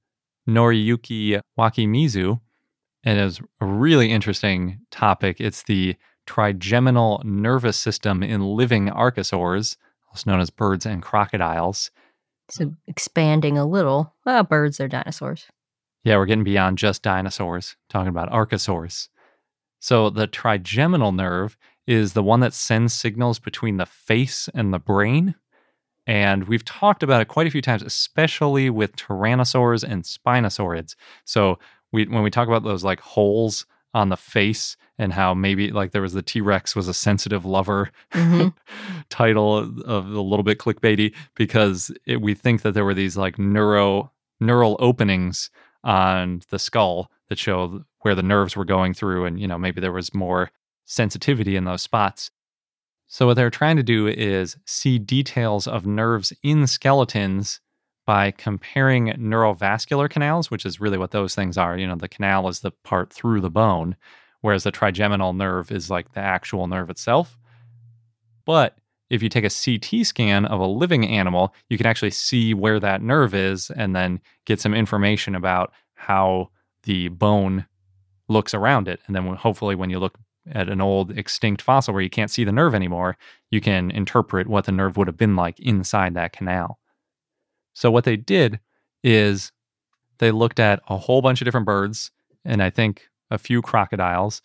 Noriyuki Wakimizu, and it's a really interesting topic. It's the trigeminal nervous system in living archosaurs, also known as birds and crocodiles.
so expanding a little. Well, birds are dinosaurs.
Yeah, we're getting beyond just dinosaurs, talking about archosaurs. So, the trigeminal nerve is the one that sends signals between the face and the brain. And we've talked about it quite a few times, especially with tyrannosaurs and spinosaurids. So, we, when we talk about those like holes on the face and how maybe like there was the T Rex was a sensitive lover
Mhm.
title of a little bit clickbaity because it, we think that there were these like neuro neural openings on the skull that show where the nerves were going through and you know maybe there was more sensitivity in those spots so what they're trying to do is see details of nerves in skeletons by comparing neurovascular canals which is really what those things are you know the canal is the part through the bone whereas the trigeminal nerve is like the actual nerve itself but if you take a CT scan of a living animal, you can actually see where that nerve is and then get some information about how the bone looks around it. And then hopefully, when you look at an old extinct fossil where you can't see the nerve anymore, you can interpret what the nerve would have been like inside that canal. So, what they did is they looked at a whole bunch of different birds and I think a few crocodiles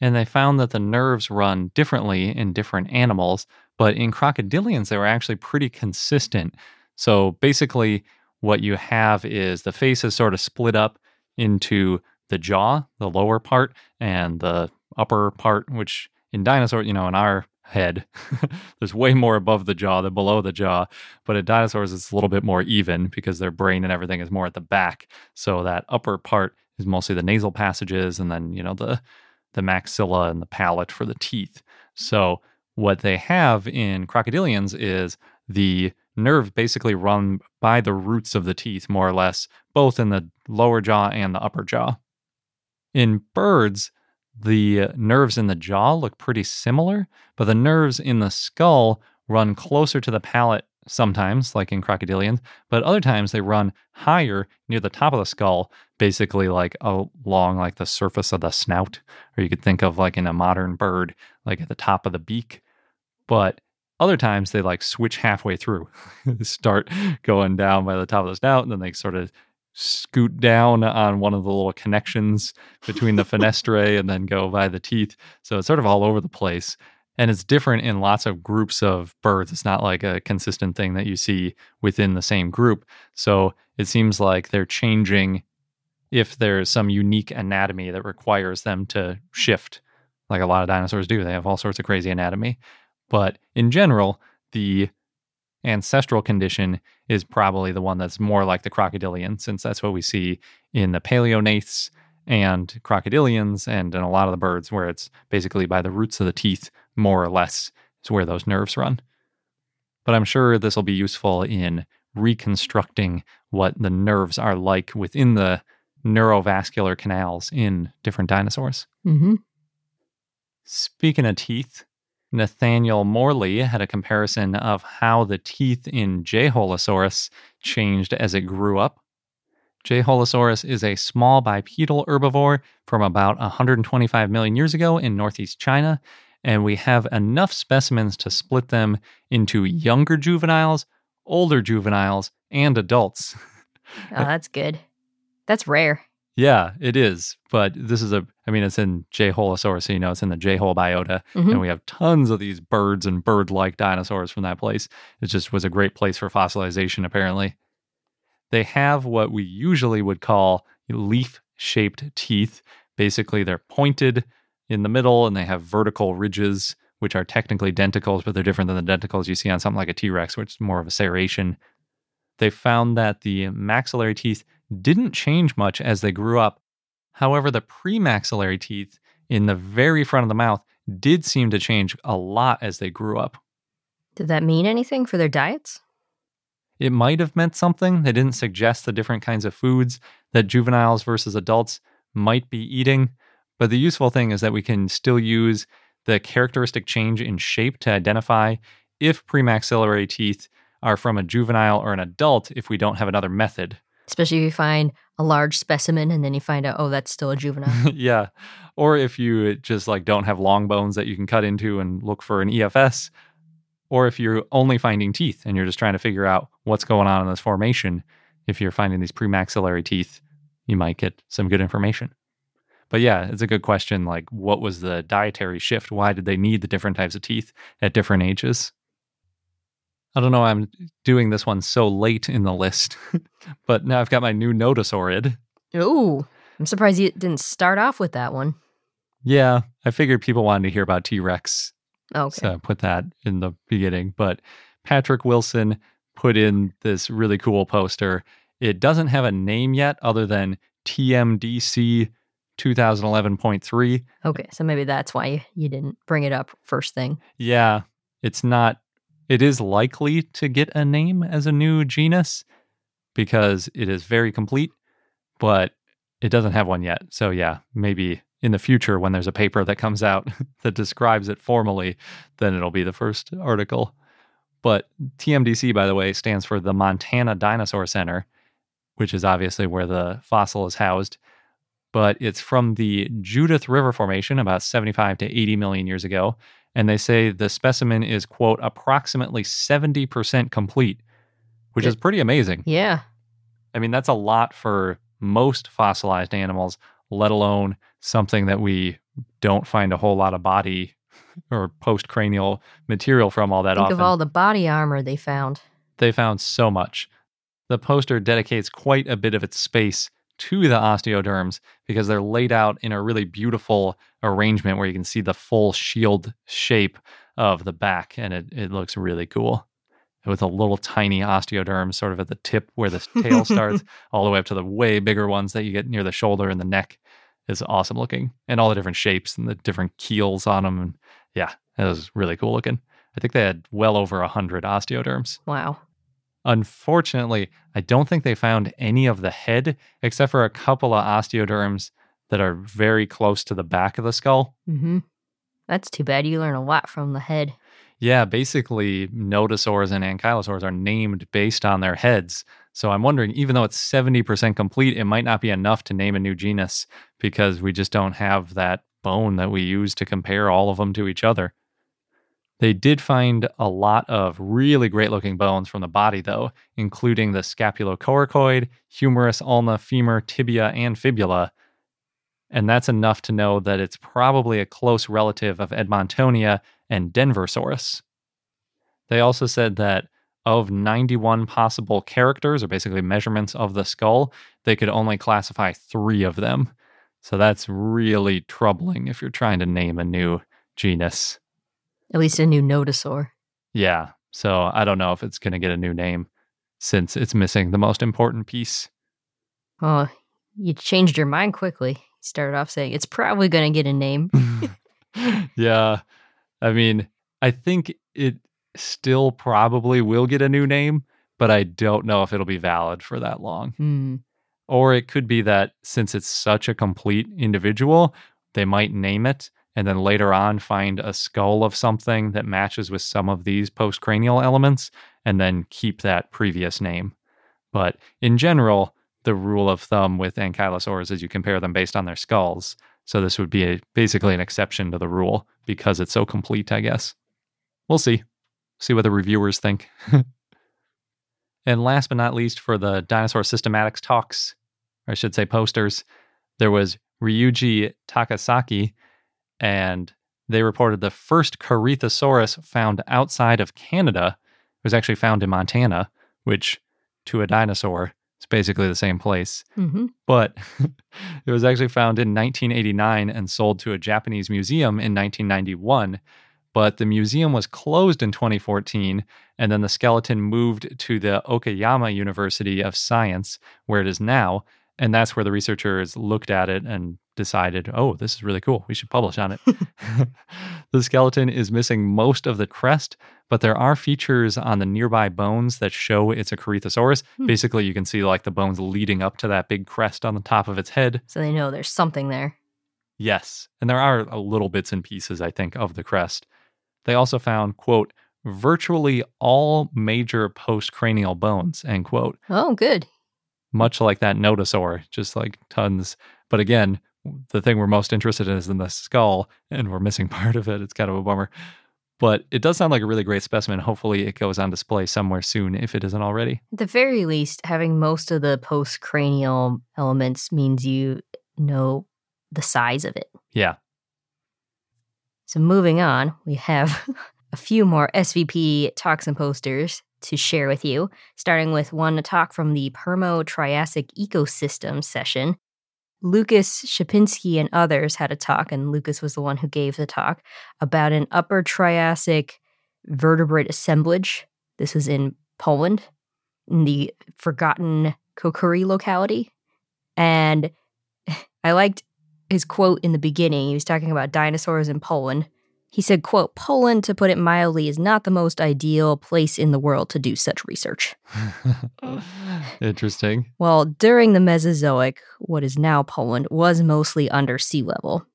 And they found that the nerves run differently in different animals, but in crocodilians, they were actually pretty consistent. So basically, what you have is the face is sort of split up into the jaw, the lower part, and the upper part, which in dinosaur, you know, in our head, there's way more above the jaw than below the jaw. But in dinosaurs, it's a little bit more even because their brain and everything is more at the back. So that upper part is mostly the nasal passages, and then you know the the maxilla and the palate for the teeth. So what they have in crocodilians is the nerves basically run by the roots of the teeth, more or less, both in the lower jaw and the upper jaw. In birds, the nerves in the jaw look pretty similar, but the nerves in the skull run closer to the palate sometimes, like in crocodilians, but other times they run higher near the top of the skull, basically like along like the surface of the snout, or you could think of like in a modern bird, like at the top of the beak. But other times they like switch halfway through, start going down by the top of the snout, and then they sort of scoot down on one of the little connections between the fenestrae and then go by the teeth. So it's sort of all over the place. And it's different in lots of groups of birds. It's not like a consistent thing that you see within the same group. So it seems like they're changing if there's some unique anatomy that requires them to shift, like a lot of dinosaurs do. They have all sorts of crazy anatomy. But in general, the ancestral condition is probably the one that's more like the crocodilian, since that's what we see in the paleognaths and crocodilians and in a lot of the birds, where it's basically by the roots of the teeth, more or less, is where those nerves run. But I'm sure this will be useful in reconstructing what the nerves are like within the neurovascular canals in different dinosaurs.
Mm-hmm.
Speaking of teeth, Nathaniel Morley had a comparison of how the teeth in Jeholosaurus changed as it grew up. Jeholosaurus is a small bipedal herbivore from about 125 million years ago in northeast China, and we have enough specimens to split them into younger juveniles, older juveniles, and adults.
Oh, that's good. That's rare.
Yeah, it is. But this is a, I mean, it's in Jeholosaurus, so you know, it's in the Jehol biota.
Mhm.
And we have tons of these birds and bird like dinosaurs from that place. It just was a great place for fossilization, apparently. They have what we usually would call leaf shaped teeth. Basically, they're pointed in the middle and they have vertical ridges, which are technically denticles, but they're different than the denticles you see on something like a T Rex, which is more of a serration. They found that the maxillary teeth didn't change much as they grew up. However, the premaxillary teeth in the very front of the mouth did seem to change a lot as they grew up.
Did that mean anything for their diets?
It might have meant something. They didn't suggest the different kinds of foods that juveniles versus adults might be eating. But the useful thing is that we can still use the characteristic change in shape to identify if premaxillary teeth are from a juvenile or an adult if we don't have another method.
Especially if you find a large specimen and then you find out, oh, that's still a juvenile.
yeah. Or if you uh, just like don't have long bones that you can cut into and look for an EFS, or if you're only finding teeth and you're just trying to figure out what's going on in this formation, if you're finding these premaxillary teeth, you might get some good information. But yeah, it's a good question. Like, what was the dietary shift? Why did they need the different types of teeth at different ages? I don't know. why I'm doing this one so late in the list, but now I've got my new Nodosaurid.
Ooh, I'm surprised you didn't start off with that one.
Yeah, I figured people wanted to hear about T Rex,
Okay.
so I put that in the beginning. But Patrick Wilson put in this really cool poster. It doesn't have a name yet other than TMDC 2011.3.
Okay, so maybe that's why you didn't bring it up first thing.
Yeah, it's not, it is likely to get a name as a new genus because it is very complete, but it doesn't have one yet. So, yeah, maybe in the future when there's a paper that comes out that describes it formally, then it'll be the first article. But TMDC, by the way, stands for the Montana Dinosaur Center, which is obviously where the fossil is housed. But it's from the Judith River Formation about 75 to 80 million years ago. And they say the specimen is, quote, approximately 70% complete, which is pretty amazing.
Yeah.
I mean, that's a lot for most fossilized animals, let alone something that we don't find a whole lot of body or postcranial material from all that
Think
often.
of all the body armor they found.
they found so much. The poster dedicates quite a bit of its space to the osteoderms because they're laid out in a really beautiful arrangement where you can see the full shield shape of the back and it, it looks really cool. With a little tiny osteoderm sort of at the tip where the tail starts, all the way up to the way bigger ones that you get near the shoulder and the neck is awesome looking. And all the different shapes and the different keels on them. And yeah, it was really cool looking. I think they had well over a hundred osteoderms.
Wow.
Unfortunately, I don't think they found any of the head except for a couple of osteoderms that are very close to the back of the skull.
Mm-hmm. That's too bad. You learn a lot from the head.
Yeah, basically, nodosaurs and ankylosaurs are named based on their heads. So I'm wondering, even though it's 70% complete, it might not be enough to name a new genus because we just don't have that bone that we use to compare all of them to each other. They did find a lot of really great looking bones from the body, though, including the scapulocoracoid, humerus, ulna, femur, tibia, and fibula. And that's enough to know that it's probably a close relative of Edmontonia and Denversaurus. They also said that of 91 possible characters, or basically measurements of the skull, they could only classify three of them. So that's really troubling if you're trying to name a new genus.
At least a new nodosaur.
Yeah. So I don't know if it's going to get a new name since it's missing the most important piece.
Oh, you changed your mind quickly. You started off saying it's probably going to get a name.
yeah. I mean, I think it still probably will get a new name, but I don't know if it'll be valid for that long.
Hmm.
Or it could be that since it's such a complete individual, they might name it and then later on find a skull of something that matches with some of these postcranial elements and then keep that previous name. But in general, the rule of thumb with ankylosaurs is you compare them based on their skulls. So this would be a, basically an exception to the rule because it's so complete, I guess. We'll see. See what the reviewers think. and last but not least, for the dinosaur systematics talks, or I should say posters, there was Ryuji Takasaki, and they reported the first Corythosaurus found outside of Canada was actually found in Montana, which to a dinosaur is basically the same place.
Mm-hmm.
But it was actually found in 1989 and sold to a Japanese museum in 1991. But the museum was closed in 2014, and then the skeleton moved to the Okayama University of Science, where it is now. And that's where the researchers looked at it and decided, oh, this is really cool. We should publish on it. the skeleton is missing most of the crest, but there are features on the nearby bones that show it's a Corythosaurus.
Hmm.
Basically, you can see like the bones leading up to that big crest on the top of its head.
So they know there's something there.
Yes. And there are a little bits and pieces, I think, of the crest. They also found, quote, virtually all major postcranial bones, end quote.
Oh, good.
Much like that nodosaur, just like tons. But again, the thing we're most interested in is in the skull, and we're missing part of it. It's kind of a bummer. But it does sound like a really great specimen. Hopefully, it goes on display somewhere soon if it isn't already.
At the very least, having most of the postcranial elements means you know the size of it.
Yeah.
So moving on, we have a few more SVP talks and posters to share with you, starting with one talk from the Permo-Triassic Ecosystem session. Lucas Shapinski and others had a talk, and Lucas was the one who gave the talk about an Upper Triassic vertebrate assemblage. This was in Poland, in the forgotten Kocury locality. And I liked his quote in the beginning. He was talking about dinosaurs in Poland. He said, quote, Poland, to put it mildly, is not the most ideal place in the world to do such research.
Interesting.
Well, during the Mesozoic, what is now Poland was mostly under sea level.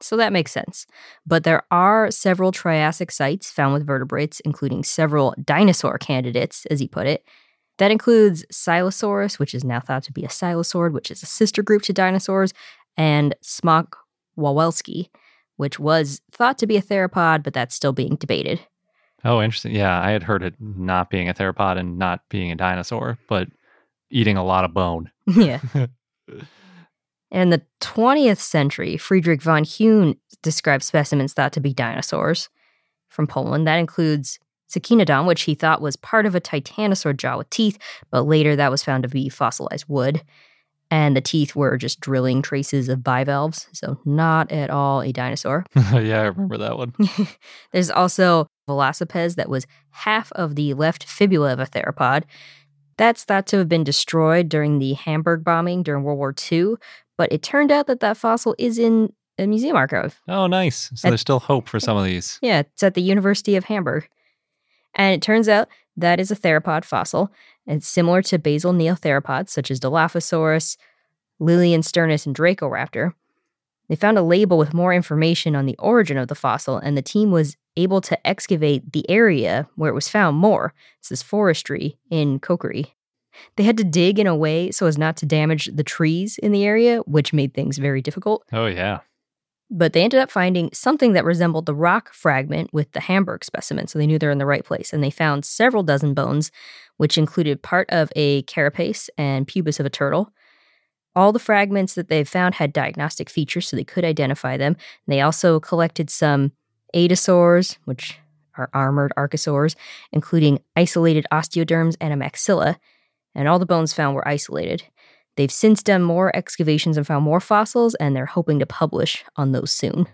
So that makes sense. But there are several Triassic sites found with vertebrates, including several dinosaur candidates, as he put it. That includes Silesaurus, which is now thought to be a silesaurid, which is a sister group to dinosaurs, and Smok Wawelski, which was thought to be a theropod, but that's still being debated.
Oh, interesting. Yeah, I had heard it not being a theropod and not being a dinosaur, but eating a lot of bone.
yeah. In the 20th century, Friedrich von Huene described specimens thought to be dinosaurs from Poland. That includes Echinodon, which he thought was part of a titanosaur jaw with teeth, but later that was found to be fossilized wood. And the teeth were just drilling traces of bivalves, so not at all a dinosaur.
yeah, I remember that one.
There's also Velocipes that was half of the left fibula of a theropod. That's thought to have been destroyed during the Hamburg bombing during World War II, but it turned out that that fossil is in a museum archive.
Oh, nice. So
At-
there's still hope for some of these.
Yeah, it's at the University of Hamburg. And it turns out that is a theropod fossil. And it's similar to basal neotheropods such as Dilophosaurus, Liliensternus, and Dracoraptor. They found a label with more information on the origin of the fossil, and the team was able to excavate the area where it was found more. This is forestry in Kocury. They had to dig in a way so as not to damage the trees in the area, which made things very difficult
Oh, yeah.
But they ended up finding something that resembled the rock fragment with the Hamburg specimen, so they knew they're in the right place. And they found several dozen bones, which included part of a carapace and pubis of a turtle. All the fragments that they found had diagnostic features, so they could identify them. They also collected some aetosaurs, which are armored archosaurs, including isolated osteoderms and a maxilla. And all the bones found were isolated. They've since done more excavations and found more fossils, and they're hoping to publish on those soon.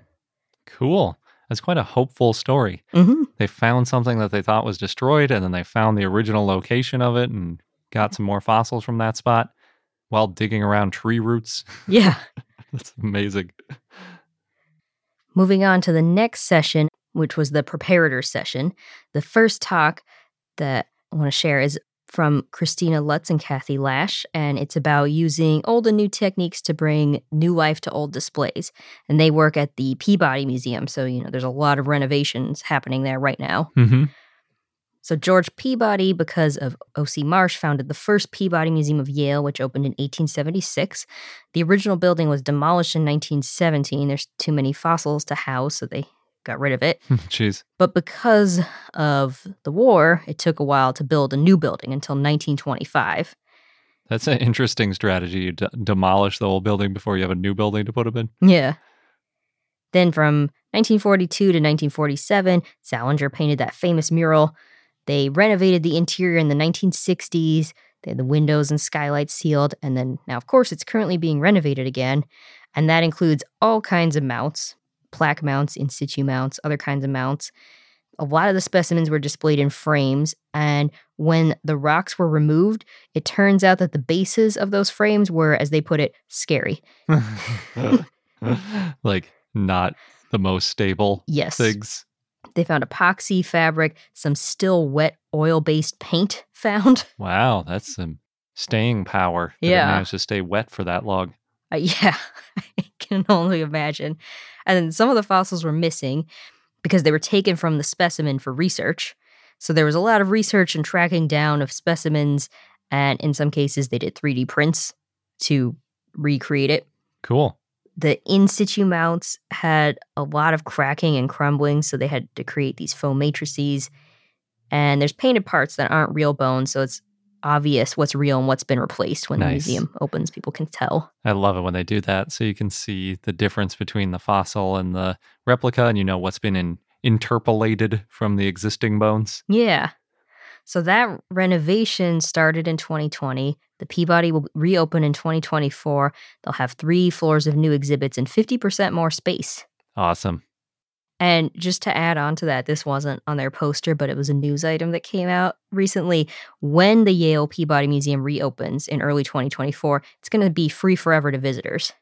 Cool. That's quite a hopeful story.
Mm-hmm.
They found something that they thought was destroyed, and then they found the original location of it and got some more fossils from that spot while digging around tree roots.
Yeah.
That's amazing.
Moving on to the next session, which was the preparator session. The first talk that I want to share is from Christina Lutz and Kathy Lash, and it's about using old and new techniques to bring new life to old displays. And they work at the Peabody Museum, so you know there's a lot of renovations happening there right now.
Mm-hmm.
So George Peabody, because of O.C. Marsh, founded the first Peabody Museum of Yale, which opened in 1876. The original building was demolished in 1917. There's too many fossils to house, so they got rid of it.
Jeez.
But because of the war, it took a while to build a new building until 1925.
That's an interesting strategy. You d- demolish the old building before you have a new building to put them in.
Yeah. Then from 1942 to 1947, Zallinger painted that famous mural. They renovated the interior in the 1960s. They had the windows and skylights sealed. And then now, of course, it's currently being renovated again. And that includes all kinds of mounts plaque mounts, in situ mounts, other kinds of mounts. A lot of the specimens were displayed in frames. And when the rocks were removed, it turns out that the bases of those frames were, as they put it, scary.
like, not the most stable
Yes.
things.
They found epoxy fabric, some still wet oil based paint found.
Wow, that's some staying power. that it
Yeah.
managed to stay wet for that long.
Uh, yeah, I can only imagine. And then some of the fossils were missing because they were taken from the specimen for research. So there was a lot of research and tracking down of specimens. And in some cases, they did 3D prints to recreate it.
Cool.
The in situ mounts had a lot of cracking and crumbling, so they had to create these foam matrices. And there's painted parts that aren't real bones, so it's obvious what's real and what's been replaced when the museum opens. People can tell.
I love it when they do that. So you can see the difference between the fossil and the replica, and you know what's been in, interpolated from the existing bones.
Yeah. So that renovation started in 2020. The Peabody will reopen in 2024. They'll have three floors of new exhibits and 50% more space.
Awesome.
And just to add on to that, this wasn't on their poster, but it was a news item that came out recently. When the Yale Peabody Museum reopens in early 2024, it's going to be free forever to visitors.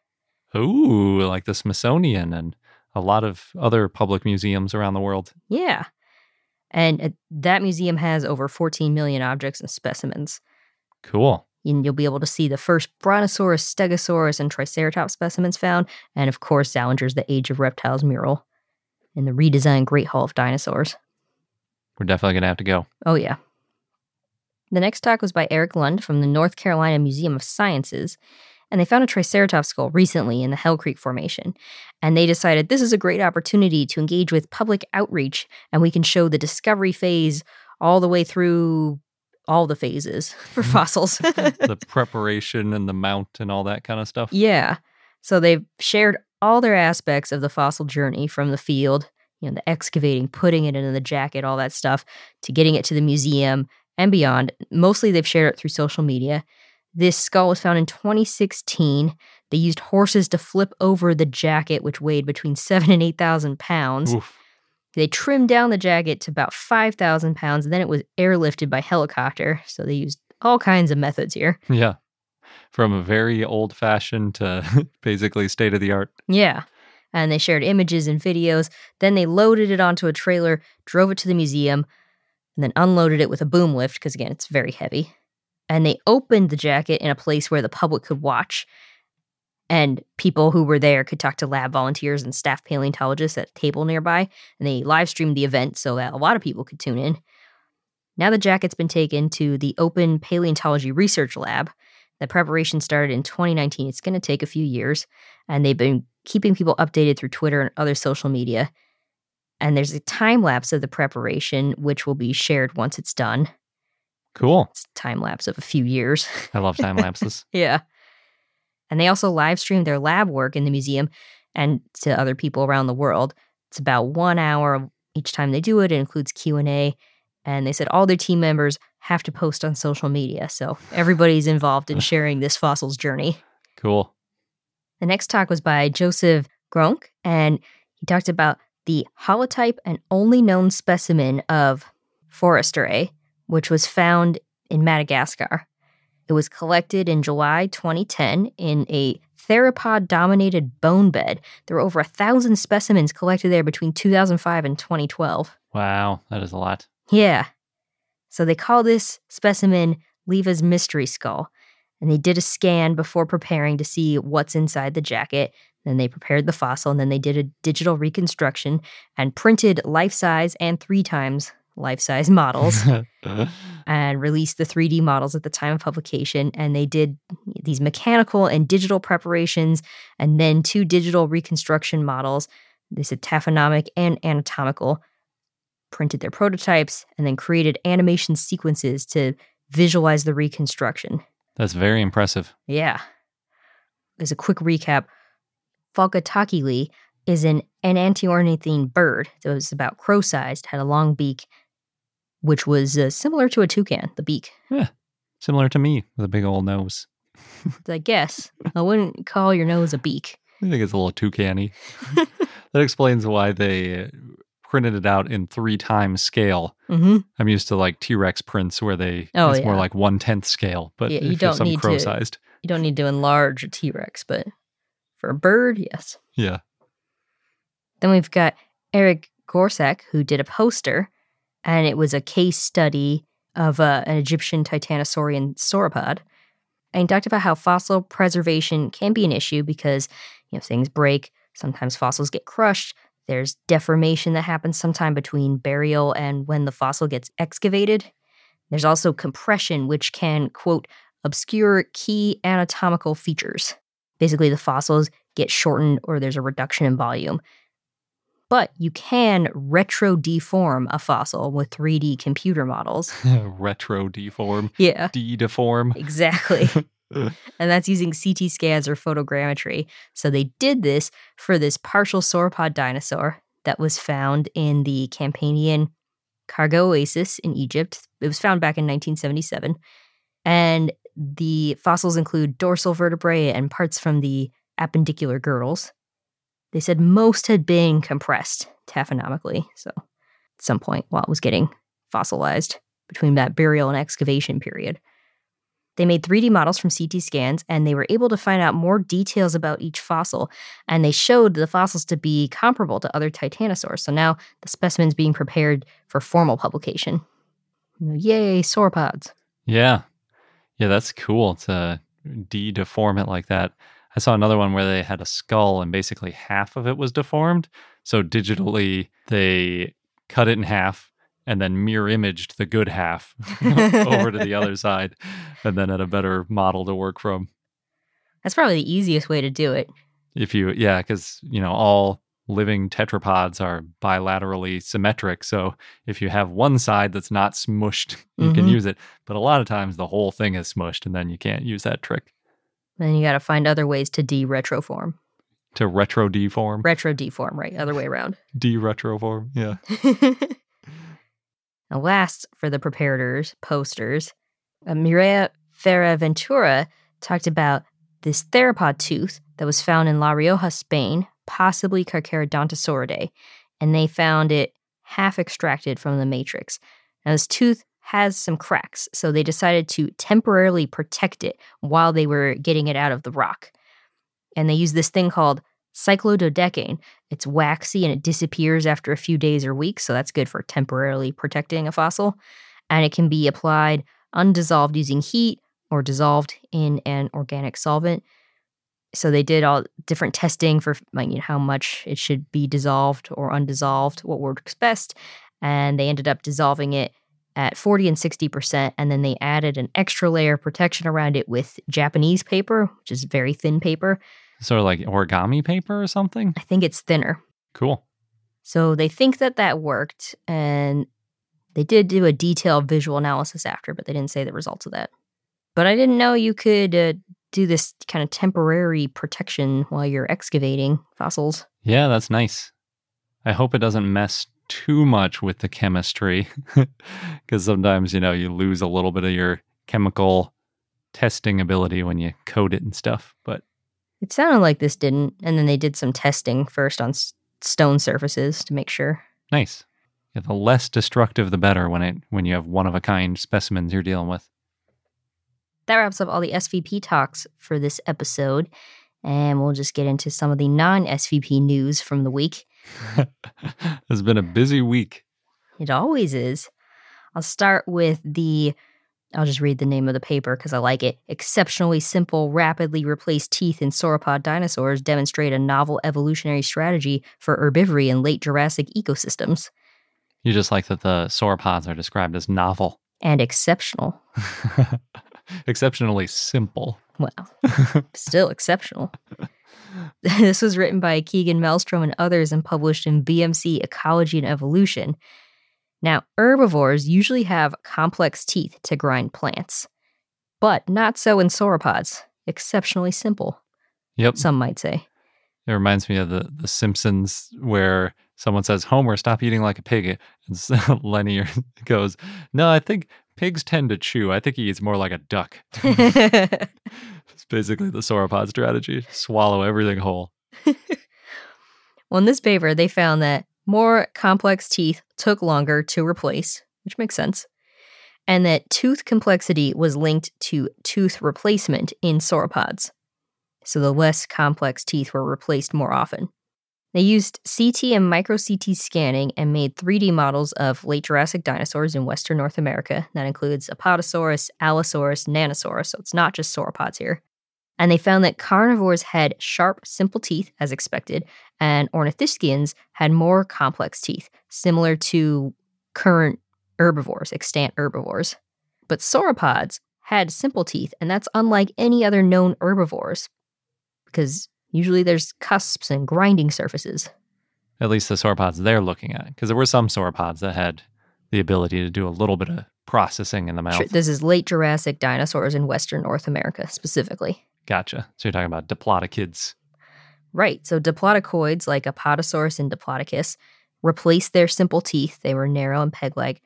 Ooh, like the Smithsonian and a lot of other public museums around the world.
Yeah. And uh, that museum has over 14 million objects and specimens.
Cool.
And you'll be able to see the first Brontosaurus, Stegosaurus, and Triceratops specimens found, and of course, Zallinger's The Age of Reptiles mural in the redesigned Great Hall of Dinosaurs.
We're definitely going to have to go.
Oh, yeah. The next talk was by Eric Lund from the North Carolina Museum of Sciences, and they found a Triceratops skull recently in the Hell Creek Formation. And they decided this is a great opportunity to engage with public outreach, and we can show the discovery phase all the way through all the phases for mm-hmm. fossils.
the preparation and the mount and all that kind of stuff.
Yeah. So they've shared all their aspects of the fossil journey from the field, you know, the excavating, putting it into the jacket, all that stuff, to getting it to the museum and beyond. Mostly they've shared it through social media. This skull was found in 2016. They used horses to flip over the jacket, which weighed between seven and 8,000 pounds.
Oof.
They trimmed down the jacket to about 5,000 pounds, and then it was airlifted by helicopter. So they used all kinds of methods here.
Yeah. From a very old fashioned to basically state of the art.
Yeah. And they shared images and videos. Then they loaded it onto a trailer, drove it to the museum, and then unloaded it with a boom lift, because again, it's very heavy. And they opened the jacket in a place where the public could watch. And people who were there could talk to lab volunteers and staff paleontologists at a table nearby. And they live streamed the event so that a lot of people could tune in. Now the jacket's been taken to the Open Paleontology Research Lab. The preparation started in 2019. It's going to take a few years. And they've been keeping people updated through Twitter and other social media. And there's a time lapse of the preparation, which will be shared once it's done.
Cool.
It's a time lapse of a few years.
I love time lapses.
yeah. And they also live stream their lab work in the museum and to other people around the world. It's about one hour each time they do it. It includes Q and A, and they said all their team members have to post on social media, so everybody's involved in sharing this fossil's journey.
Cool.
The next talk was by Joseph Groenke, and he talked about the holotype and only known specimen of Forsterae, which was found in Madagascar. It was collected in July 2010 in a theropod dominated bone bed. There were over a thousand specimens collected there between 2005 and 2012.
Wow. That is a lot.
Yeah. So they call this specimen Leva's mystery skull. And they did a scan before preparing to see what's inside the jacket. Then they prepared the fossil, and then they did a digital reconstruction and printed life size and three times life size models and released the 3D models at the time of publication. And they did these mechanical and digital preparations and then two digital reconstruction models. They said taphonomic and anatomical, printed their prototypes, and then created animation sequences to visualize the reconstruction.
That's very impressive.
Yeah. As a quick recap, Falcatakely is an enantiornithine bird that was about crow sized, had a long beak, which was uh, similar to a toucan, the beak.
Yeah, similar to me with a big old nose.
I guess. I wouldn't call your nose a beak.
I think it's a little toucan that explains why they printed it out in three times scale.
Mm-hmm.
I'm used to like T Rex prints where they
Oh,
it's more like one tenth scale, but
Yeah, you don't need
crow
to-
sized.
You don't need to enlarge a T Rex, but for a bird, yes.
Yeah.
Then we've got Eric Gorscak, who did a poster, and it was a case study of uh, an Egyptian titanosaurian sauropod. And he talked about how fossil preservation can be an issue because you know things break. Sometimes fossils get crushed. There's deformation that happens sometime between burial and when the fossil gets excavated. There's also compression, which can quote obscure key anatomical features. Basically, the fossils get shortened or there's a reduction in volume. But you can retro deform a fossil with 3D computer models.
Retro deform,
Yeah,
de deform.
exactly. and that's using CT scans or photogrammetry. So they did this for this partial sauropod dinosaur that was found in the Campanian Kharga oasis in Egypt. It was found back in 1977. And the fossils include dorsal vertebrae and parts from the appendicular girdles. They said most had been compressed taphonomically, so at some point while it was getting fossilized between that burial and excavation period. They made 3D models from CT scans and they were able to find out more details about each fossil. And they showed the fossils to be comparable to other titanosaurs. So now the specimen's being prepared for formal publication. Yay, sauropods.
Yeah. Yeah, that's cool to de deform it like that. I saw another one where they had a skull and basically half of it was deformed. So digitally, they cut it in half and then mirror imaged the good half over to the other side and then had a better model to work from.
That's probably the easiest way to do it.
If you, yeah, because, you know, all living tetrapods are bilaterally symmetric. So if you have one side that's not smushed, you can
Mhm.
use it. But a lot of times the whole thing is smushed and then you can't use that trick.
Then you got to find other ways to de retroform.
to retro deform.
Retro deform, right? Other way around.
D retro. Yeah.
Now, last for the preparators, posters, uh, Mireia Ferraventura talked about this theropod tooth that was found in La Rioja, Spain, possibly Carcharodontosauridae, and they found it half extracted from the matrix. Now, this tooth has some cracks, so they decided to temporarily protect it while they were getting it out of the rock. And they used this thing called cyclododecane. It's waxy and it disappears after a few days or weeks, so that's good for temporarily protecting a fossil. And it can be applied undissolved using heat or dissolved in an organic solvent. So they did all different testing for like, you know, how much it should be dissolved or undissolved, what works best, and they ended up dissolving it at 40 and 60%. And then they added an extra layer of protection around it with Japanese paper, which is very thin paper.
Sort of like origami paper or something?
I think it's thinner.
Cool.
So they think that that worked. And they did do a detailed visual analysis after, but they didn't say the results of that. But I didn't know you could uh, do this kind of temporary protection while you're excavating fossils.
Yeah, that's nice. I hope it doesn't mess too much with the chemistry because sometimes, you know, you lose a little bit of your chemical testing ability when you code it and stuff. But
it sounded like this didn't. And then they did some testing first on s- stone surfaces to make sure.
Nice. Yeah, the less destructive, the better when it when you have one of a kind specimens you're dealing with.
That wraps up all the SVP talks for this episode. And we'll just get into some of the non SVP news from the week.
it's been a busy week.
It always is. I'll start with the, I'll just read the name of the paper because I like it. Exceptionally simple, rapidly replaced teeth in sauropod dinosaurs demonstrate a novel evolutionary strategy for herbivory in late Jurassic ecosystems.
You just like that the sauropods are described as novel
and exceptional.
Exceptionally simple.
Well, still exceptional. this was written by Keegan Melstrom and others and published in BMC Ecology and Evolution. Now, herbivores usually have complex teeth to grind plants, but not so in sauropods. Exceptionally simple.
Yep.
Some might say.
It reminds me of the, the Simpsons where someone says, Homer, stop eating like a pig. And Lenny goes, No, I think pigs tend to chew. I think he eats more like a duck. it's basically the sauropod strategy swallow everything whole.
well, in this paper, they found that more complex teeth took longer to replace, which makes sense, and that tooth complexity was linked to tooth replacement in sauropods. So the less complex teeth were replaced more often. They used CT and micro CT scanning and made 3D models of late Jurassic dinosaurs in Western North America. That includes Apatosaurus, Allosaurus, Nanosaurus, so it's not just sauropods here. And they found that carnivores had sharp, simple teeth, as expected, and ornithischians had more complex teeth, similar to current herbivores, extant herbivores. But sauropods had simple teeth, and that's unlike any other known herbivores, because Usually there's cusps and grinding surfaces.
At least the sauropods they're looking at, because there were some sauropods that had the ability to do a little bit of processing in the mouth.
This is late Jurassic dinosaurs in Western North America specifically.
Gotcha. So you're talking about diplodocids.
Right. So diplodocoids like Apatosaurus and Diplodocus replaced their simple teeth, they were narrow and peg like,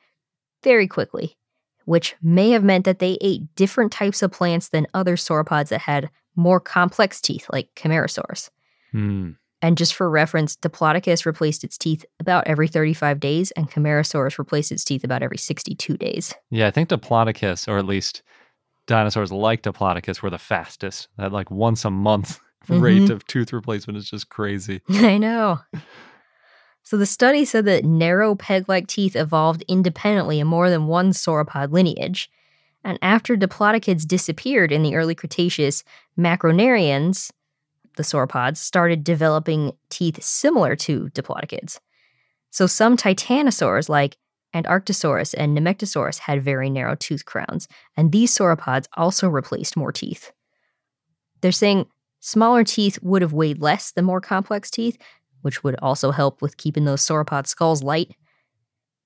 very quickly, which may have meant that they ate different types of plants than other sauropods that had more complex teeth like Camarasaurus.
Hmm.
And just for reference, Diplodocus replaced its teeth about every 35 days, and Camarasaurus replaced its teeth about every 62 days.
Yeah, I think Diplodocus, or at least dinosaurs like Diplodocus, were the fastest. That like once a month mm-hmm. rate of tooth replacement is just crazy.
I know. So the study said that narrow peg-like teeth evolved independently in more than one sauropod lineage, and after diplodocids disappeared in the early Cretaceous, macronarians, the sauropods, started developing teeth similar to diplodocids. So some titanosaurs like Antarctosaurus and Nemegtosaurus had very narrow tooth crowns, and these sauropods also replaced more teeth. They're saying smaller teeth would have weighed less than more complex teeth, which would also help with keeping those sauropod skulls light.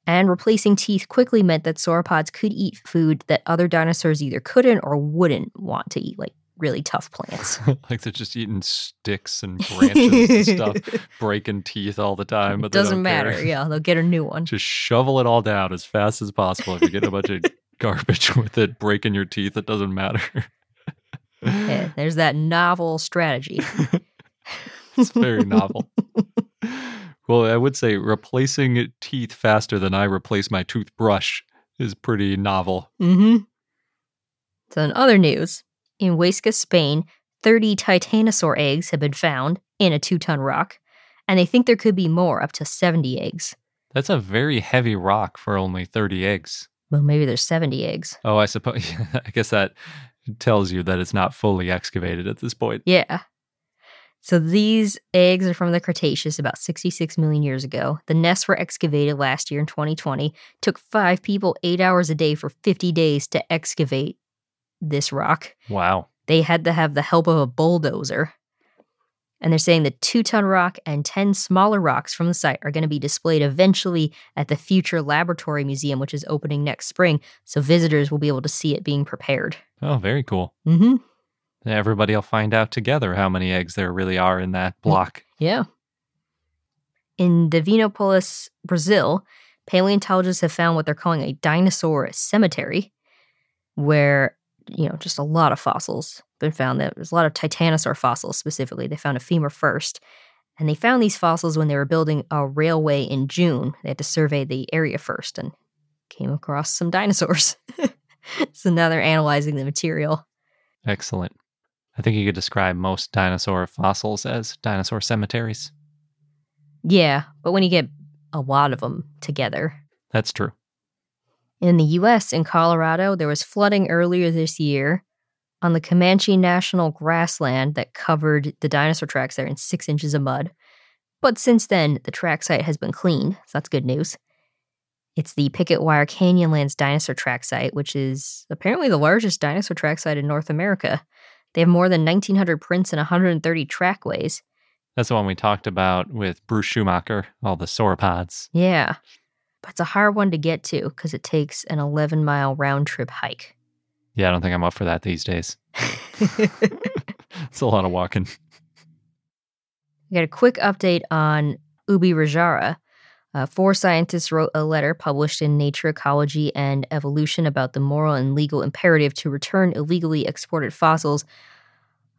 And replacing teeth quickly meant that sauropods could eat food that other dinosaurs either couldn't or wouldn't want to eat, like really tough plants.
like they're just eating sticks and branches and stuff, breaking teeth all the time. But
it doesn't matter.
care.
Yeah, they'll get a new one.
Just shovel it all down as fast as possible. If you get a bunch of garbage with it, breaking your teeth, it doesn't matter.
Yeah, there's that novel strategy.
it's very novel. well, I would say replacing teeth faster than I replace my toothbrush is pretty novel.
Mm-hmm. So, in other news, in Huesca, Spain, 30 titanosaur eggs have been found in a two ton rock, and they think there could be more, up to 70 eggs.
That's a very heavy rock for only 30 eggs.
Well, maybe there's 70 eggs.
Oh, I suppose. I guess that tells you that it's not fully excavated at this point.
Yeah. So these eggs are from the Cretaceous about 66 million years ago. The nests were excavated last year in 2020. Took five people eight hours a day for 50 days to excavate this rock.
Wow.
They had to have the help of a bulldozer. And they're saying the two ton rock and 10 smaller rocks from the site are going to be displayed eventually at the Future Laboratory Museum, which is opening next spring. So visitors will be able to see it being prepared.
Oh, very cool.
Mm-hmm.
Everybody will find out together how many eggs there really are in that block.
Yeah. In Divinopolis, Brazil, paleontologists have found what they're calling a dinosaur cemetery, where, you know, just a lot of fossils been found. There's a lot of titanosaur fossils specifically. They found a femur first. And they found these fossils when they were building a railway in June. They had to survey the area first and came across some dinosaurs. so now they're analyzing the material.
Excellent. I think you could describe most dinosaur fossils as dinosaur cemeteries.
Yeah, but when you get a lot of them together,
That's true.
In the US, in Colorado, there was flooding earlier this year on the Comanche National grassland that covered the dinosaur tracks there in six inches of mud. But since then, the track site has been cleaned, so that's good news. It's the Picket Wire Canyonlands dinosaur track site, which is apparently the largest dinosaur track site in North America. They have more than 1,900 prints and 130 trackways.
That's the one we talked about with Bruce Schumacher, all the sauropods.
Yeah. But it's a hard one to get to because it takes an 11 mile round trip hike.
Yeah, I don't think I'm up for that these days. It's a lot of walking.
We got a quick update on Ubirajara. Uh, four scientists wrote a letter published in Nature Ecology and Evolution about the moral and legal imperative to return illegally exported fossils.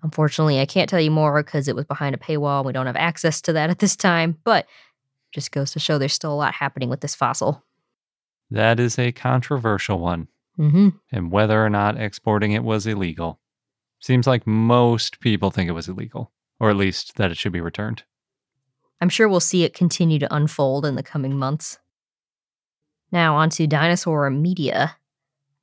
Unfortunately, I can't tell you more because it was behind a paywall. We don't have access to that at this time, but just goes to show there's still a lot happening with this fossil.
That is a controversial one,
Mm-hmm.
and whether or not exporting it was illegal. Seems like most people think it was illegal, or at least that it should be returned.
I'm sure we'll see it continue to unfold in the coming months. Now, onto dinosaur media.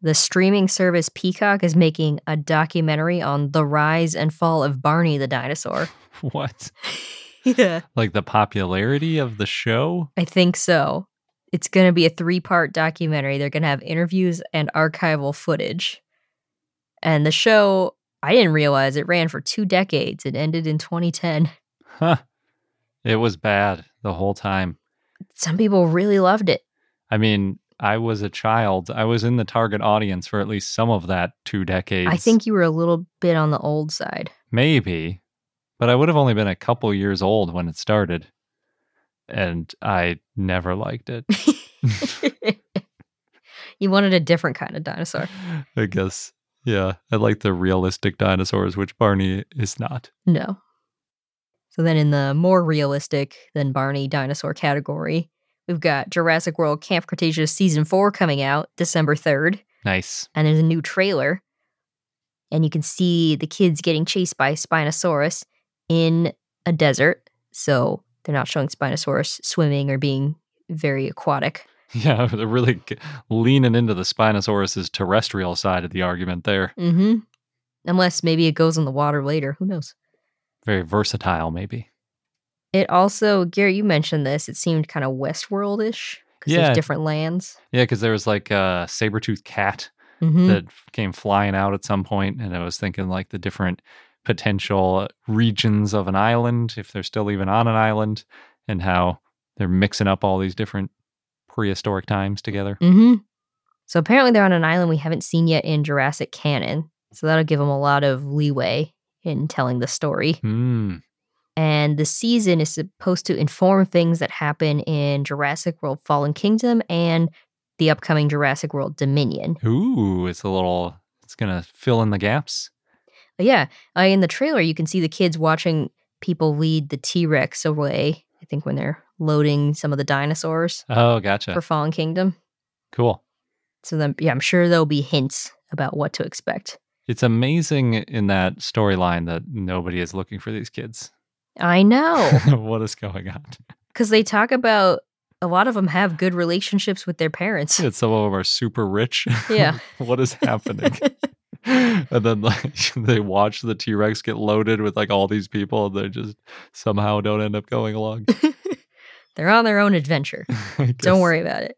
The streaming service Peacock is making a documentary on the rise and fall of Barney the dinosaur.
What?
yeah.
Like the popularity of the show?
I think so. It's going to be a three part documentary. They're going to have interviews and archival footage. And the show, I didn't realize it ran for two decades. It ended in 2010.
Huh. It was bad the whole time.
Some people really loved it.
I mean, I was a child. I was in the target audience for at least some of that two decades.
I think you were a little bit on the old side.
Maybe, but I would have only been a couple years old when it started. And I never liked it.
you wanted a different kind of dinosaur.
I guess. Yeah. I like the realistic dinosaurs, which Barney is not.
No. So then, in the more realistic than Barney dinosaur category, we've got Jurassic World Camp Cretaceous Season 4 coming out December 3rd.
Nice.
And there's a new trailer. And you can see the kids getting chased by Spinosaurus in a desert. So they're not showing Spinosaurus swimming or being very aquatic.
Yeah, they're really leaning into the Spinosaurus's terrestrial side of the argument there.
Mm-hmm. Unless maybe it goes in the water later. Who knows?
Very versatile, maybe.
It also, Gary, you mentioned this. It seemed kind of Westworld ish because
Yeah.
there's different lands.
Yeah, because there was like a saber-toothed cat
Mm-hmm.
that came flying out at some point, and I was thinking like the different potential regions of an island, if they're still even on an island, and how they're mixing up all these different prehistoric times together.
Mm-hmm. So apparently they're on an island we haven't seen yet in Jurassic canon. So that'll give them a lot of leeway in telling the story.
Hmm.
And the season is supposed to inform things that happen in Jurassic World Fallen Kingdom and the upcoming Jurassic World Dominion.
Ooh, it's a little. It's gonna fill in the gaps.
But yeah, uh, in the trailer, you can see the kids watching people lead the T Rex away. I think when they're loading some of the dinosaurs
Oh, gotcha.
for Fallen Kingdom.
Cool.
So then, yeah, I'm sure there'll be hints about what to expect.
It's amazing in that storyline that nobody is looking for these kids.
I know.
what is going on?
because they talk about a lot of them have good relationships with their parents.
And some of them are super rich.
Yeah.
what is happening? and then like they watch the T Rex get loaded with like all these people, and they just somehow don't end up going along.
They're on their own adventure. Don't worry about it.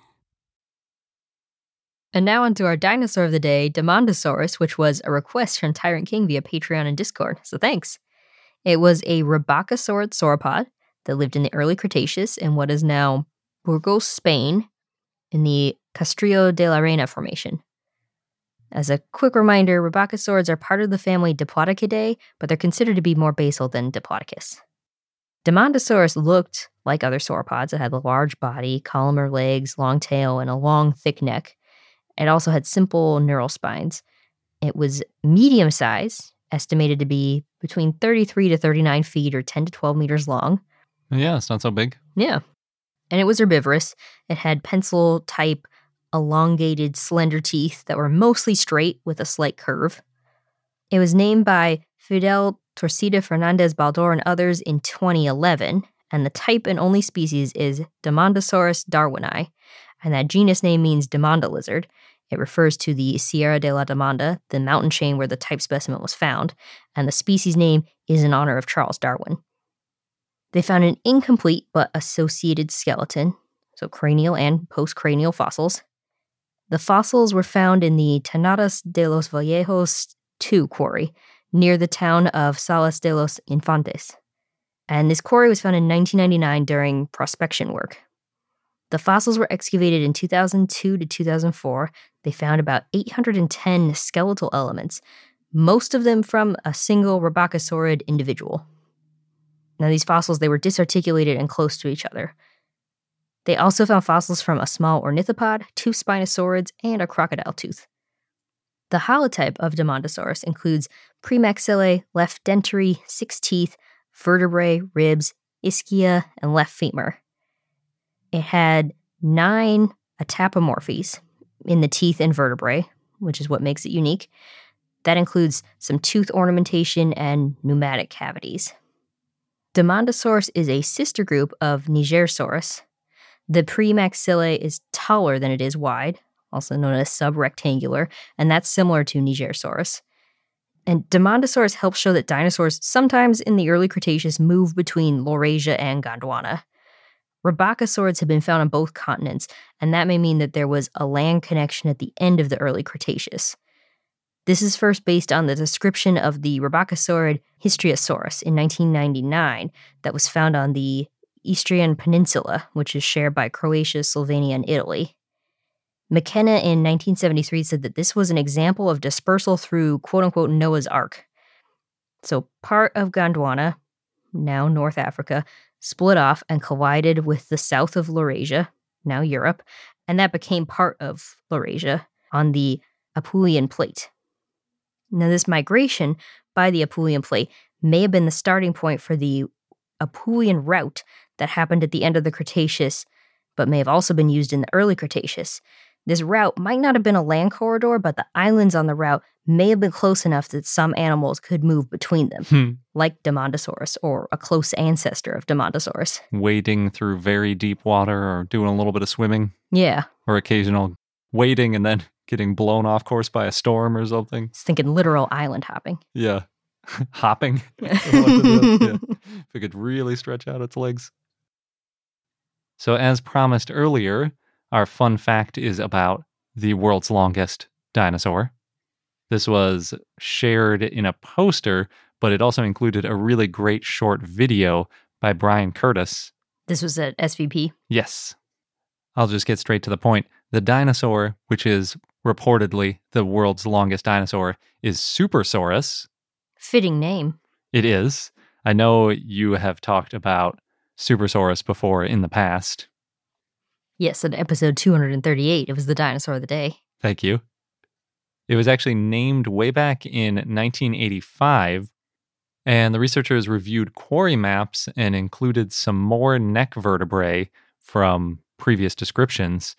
And now onto our dinosaur of the day, Demandasaurus, which was a request from Tyrant King via Patreon and Discord. So thanks. It was a Rebbachisaurid sauropod that lived in the early Cretaceous in what is now Burgos, Spain, in the Castrillo de la Reina Formation. As a quick reminder, Rebbachisaurids are part of the family Diplodocidae, but they're considered to be more basal than Diplodocus. Demandasaurus looked like other sauropods. It had a large body, columnar legs, long tail, and a long, thick neck. It also had simple neural spines. It was medium size, estimated to be between 33 to 39 feet or 10 to 12 meters long.
Yeah, it's not so big.
Yeah. And it was herbivorous. It had pencil type, elongated, slender teeth that were mostly straight with a slight curve. It was named by Fidel Torcida Fernandez Baldor and others in 2011, and the type and only species is Demandasaurus darwini, and that genus name means Demanda lizard. It refers to the Sierra de la Demanda, the mountain chain where the type specimen was found, and the species name is in honor of Charles Darwin. They found an incomplete but associated skeleton, so cranial and postcranial fossils. The fossils were found in the Tenadas de los Vallejos 2 quarry near the town of Salas de los Infantes. And this quarry was found in 1999 during prospection work. The fossils were excavated in 2002 to 2004. They found about 810 skeletal elements, most of them from a single Rebbachisaurid individual. Now, these fossils, they were disarticulated and close to each other. They also found fossils from a small ornithopod, two spinosaurids, and a crocodile tooth. The holotype of Demandasaurus includes premaxillae, left dentary, six teeth, vertebrae, ribs, ischia, and left femur. It had nine autapomorphies in the teeth and vertebrae, which is what makes it unique. That includes some tooth ornamentation and pneumatic cavities. Demandasaurus is a sister group of Nigersaurus. The premaxillae is taller than it is wide, also known as subrectangular, and that's similar to Nigersaurus. And Demandasaurus helps show that dinosaurs sometimes in the early Cretaceous move between Laurasia and Gondwana. Rebbachisaurids have been found on both continents, and that may mean that there was a land connection at the end of the early Cretaceous. This is first based on the description of the Rebbachisaurid Histriasaurus in 1999 that was found on the Istrian Peninsula, which is shared by Croatia, Slovenia, and Italy. McKenna in 1973 said that this was an example of dispersal through quote unquote Noah's Ark. So part of Gondwana, now North Africa, split off and collided with the south of Laurasia, now Europe, and that became part of Laurasia on the Apulian Plate. Now, this migration by the Apulian Plate may have been the starting point for the Apulian route that happened at the end of the Cretaceous, but may have also been used in the early Cretaceous. This route might not have been a land corridor, but the islands on the route may have been close enough that some animals could move between them,
Hmm.
like Demandasaurus or a close ancestor of Demandasaurus.
Wading through very deep water or doing a little bit of swimming
Yeah,
or occasional wading and then getting blown off course by a storm or something.
Was thinking literal island hopping.
Yeah. Hopping. What it is, yeah. If it could really stretch out its legs. So, as promised earlier, our fun fact is about the world's longest dinosaur. This was shared in a poster, but it also included a really great short video by Brian Curtice.
This was at SVP.
Yes. I'll just get straight to the point. The dinosaur, which is reportedly the world's longest dinosaur, is Supersaurus.
Fitting name.
It is. I know you have talked about Supersaurus before in the past.
Yes, at episode 238, it was the dinosaur of the day.
Thank you. It was actually named way back in 1985, and the researchers reviewed quarry maps and included some more neck vertebrae from previous descriptions.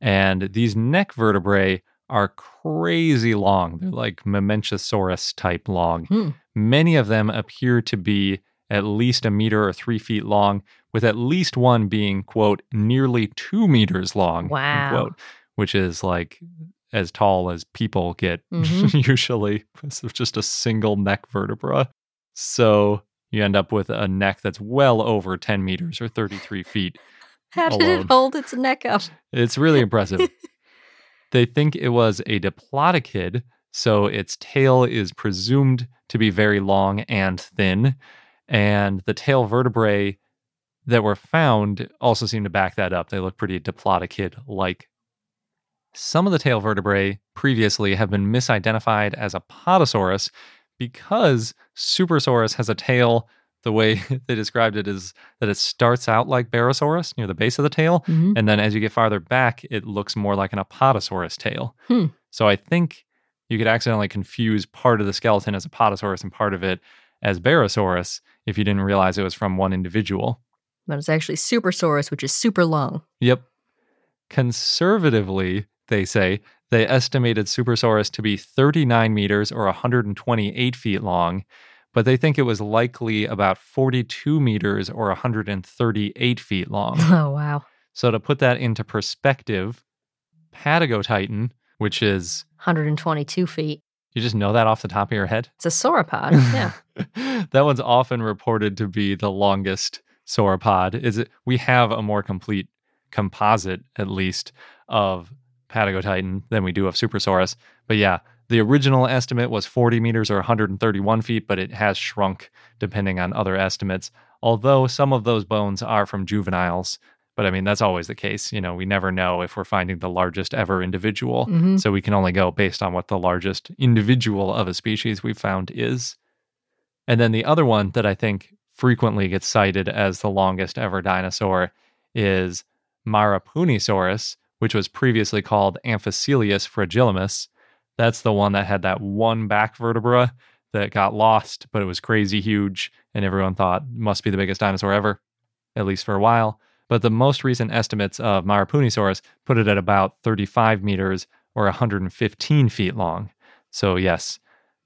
And these neck vertebrae are crazy long. They're like Mamenchisaurus type long.
Hmm.
Many of them appear to be at least a meter or three feet long, with at least one being, quote, nearly two meters long,
Wow.
unquote, which is like as tall as people get
Mhm.
usually. It's just a single neck vertebra. So you end up with a neck that's well over 10 meters or 33 feet.
How did
Alone.
it hold its neck up?
It's really impressive. they think it was a diplodocid, so its tail is presumed to be very long and thin. And the tail vertebrae that were found also seem to back that up. They look pretty diplodocid like. Some of the tail vertebrae previously have been misidentified as Apatosaurus because Supersaurus has a tail. The way they described it is that it starts out like Barosaurus near the base of the tail,
Mhm.
and then as you get farther back, it looks more like an Apatosaurus tail.
Hmm.
So I think you could accidentally confuse part of the skeleton as Apatosaurus and part of it as Barosaurus if you didn't realize it was from one individual.
But it's actually Supersaurus, which is super long.
Yep. Conservatively, they say, they estimated Supersaurus to be 39 meters or 128 feet long, but they think it was likely about 42 meters or 138 feet long.
Oh, wow.
So to put that into perspective, Patagotitan, which is
122 feet.
you just know that off the top of your head.
It's a sauropod. Yeah.
that one's often reported to be the longest sauropod. Is it? We have a more complete composite, at least, of Patagotitan than we do of Supersaurus. But yeah, the original estimate was 40 meters or 131 feet, but it has shrunk depending on other estimates. Although some of those bones are from juveniles. But I mean, that's always the case. You know, we never know if we're finding the largest ever individual.
Mhm.
So we can only go based on what the largest individual of a species we've found is. And then the other one that I think frequently gets cited as the longest ever dinosaur is Maraapunisaurus, which was previously called Amphicoelias fragillimus. That's the one that had that one back vertebra that got lost, but it was crazy huge, and everyone thought must be the biggest dinosaur ever, at least for a while. But the most recent estimates of Maraapunisaurus put it at about 35 meters or 115 feet long. So, yes,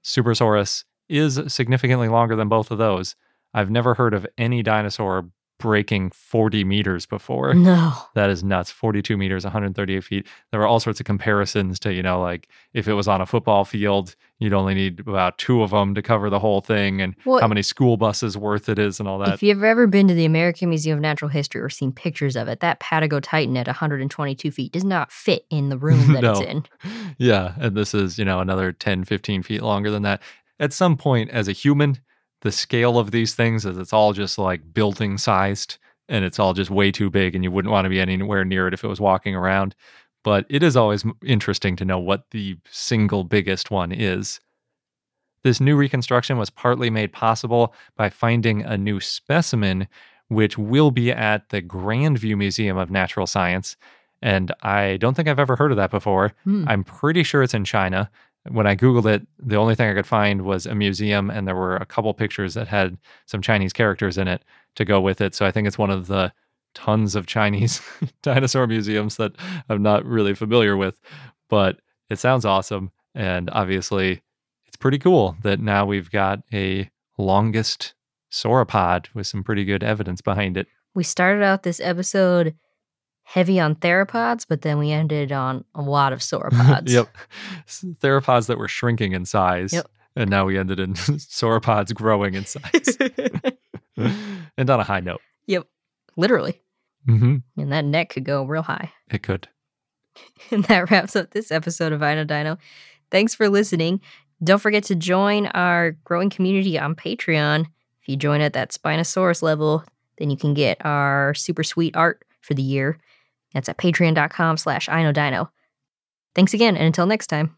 Supersaurus is significantly longer than both of those. I've never heard of any dinosaur breaking 40 meters before.
No.
That is nuts. 42 meters, 138 feet. There were all sorts of comparisons to, you know, like if it was on a football field, you'd only need about two of them to cover the whole thing and
Well,
how many school buses worth it is and all that.
If you've ever been to the American Museum of Natural History or seen pictures of it, that Patagotitan at 122 feet does not fit in the room that it's in.
yeah. And this is, you know, another 10, 15 feet longer than that. At some point, as a human, the scale of these things is it's all just like building sized and it's all just way too big and you wouldn't want to be anywhere near it if it was walking around. But it is always interesting to know what the single biggest one is. This new reconstruction was partly made possible by finding a new specimen, which will be at the Grandview Museum of Natural Science. And I don't think I've ever heard of that before.
Hmm.
I'm pretty sure it's in China. When I Googled it, the only thing I could find was a museum, and there were a couple pictures that had some Chinese characters in it to go with it. So I think it's one of the tons of Chinese dinosaur museums that I'm not really familiar with, but it sounds awesome. And obviously, it's pretty cool that now we've got a longest sauropod with some pretty good evidence behind it.
We started out this episode heavy on theropods, but then we ended on a lot of sauropods.
yep. Theropods that were shrinking in size.
Yep.
And now we ended in sauropods growing in size. and on a high note.
yep. Literally.
hmm
And that neck could go real high.
It could.
And that wraps up this episode of I Know Dino. Thanks for listening. Don't forget to join our growing community on Patreon. If you join at that Spinosaurus level, then you can get our super sweet art for the year. That's at patreon.com slash iknowdino. Thanks again, and until next time.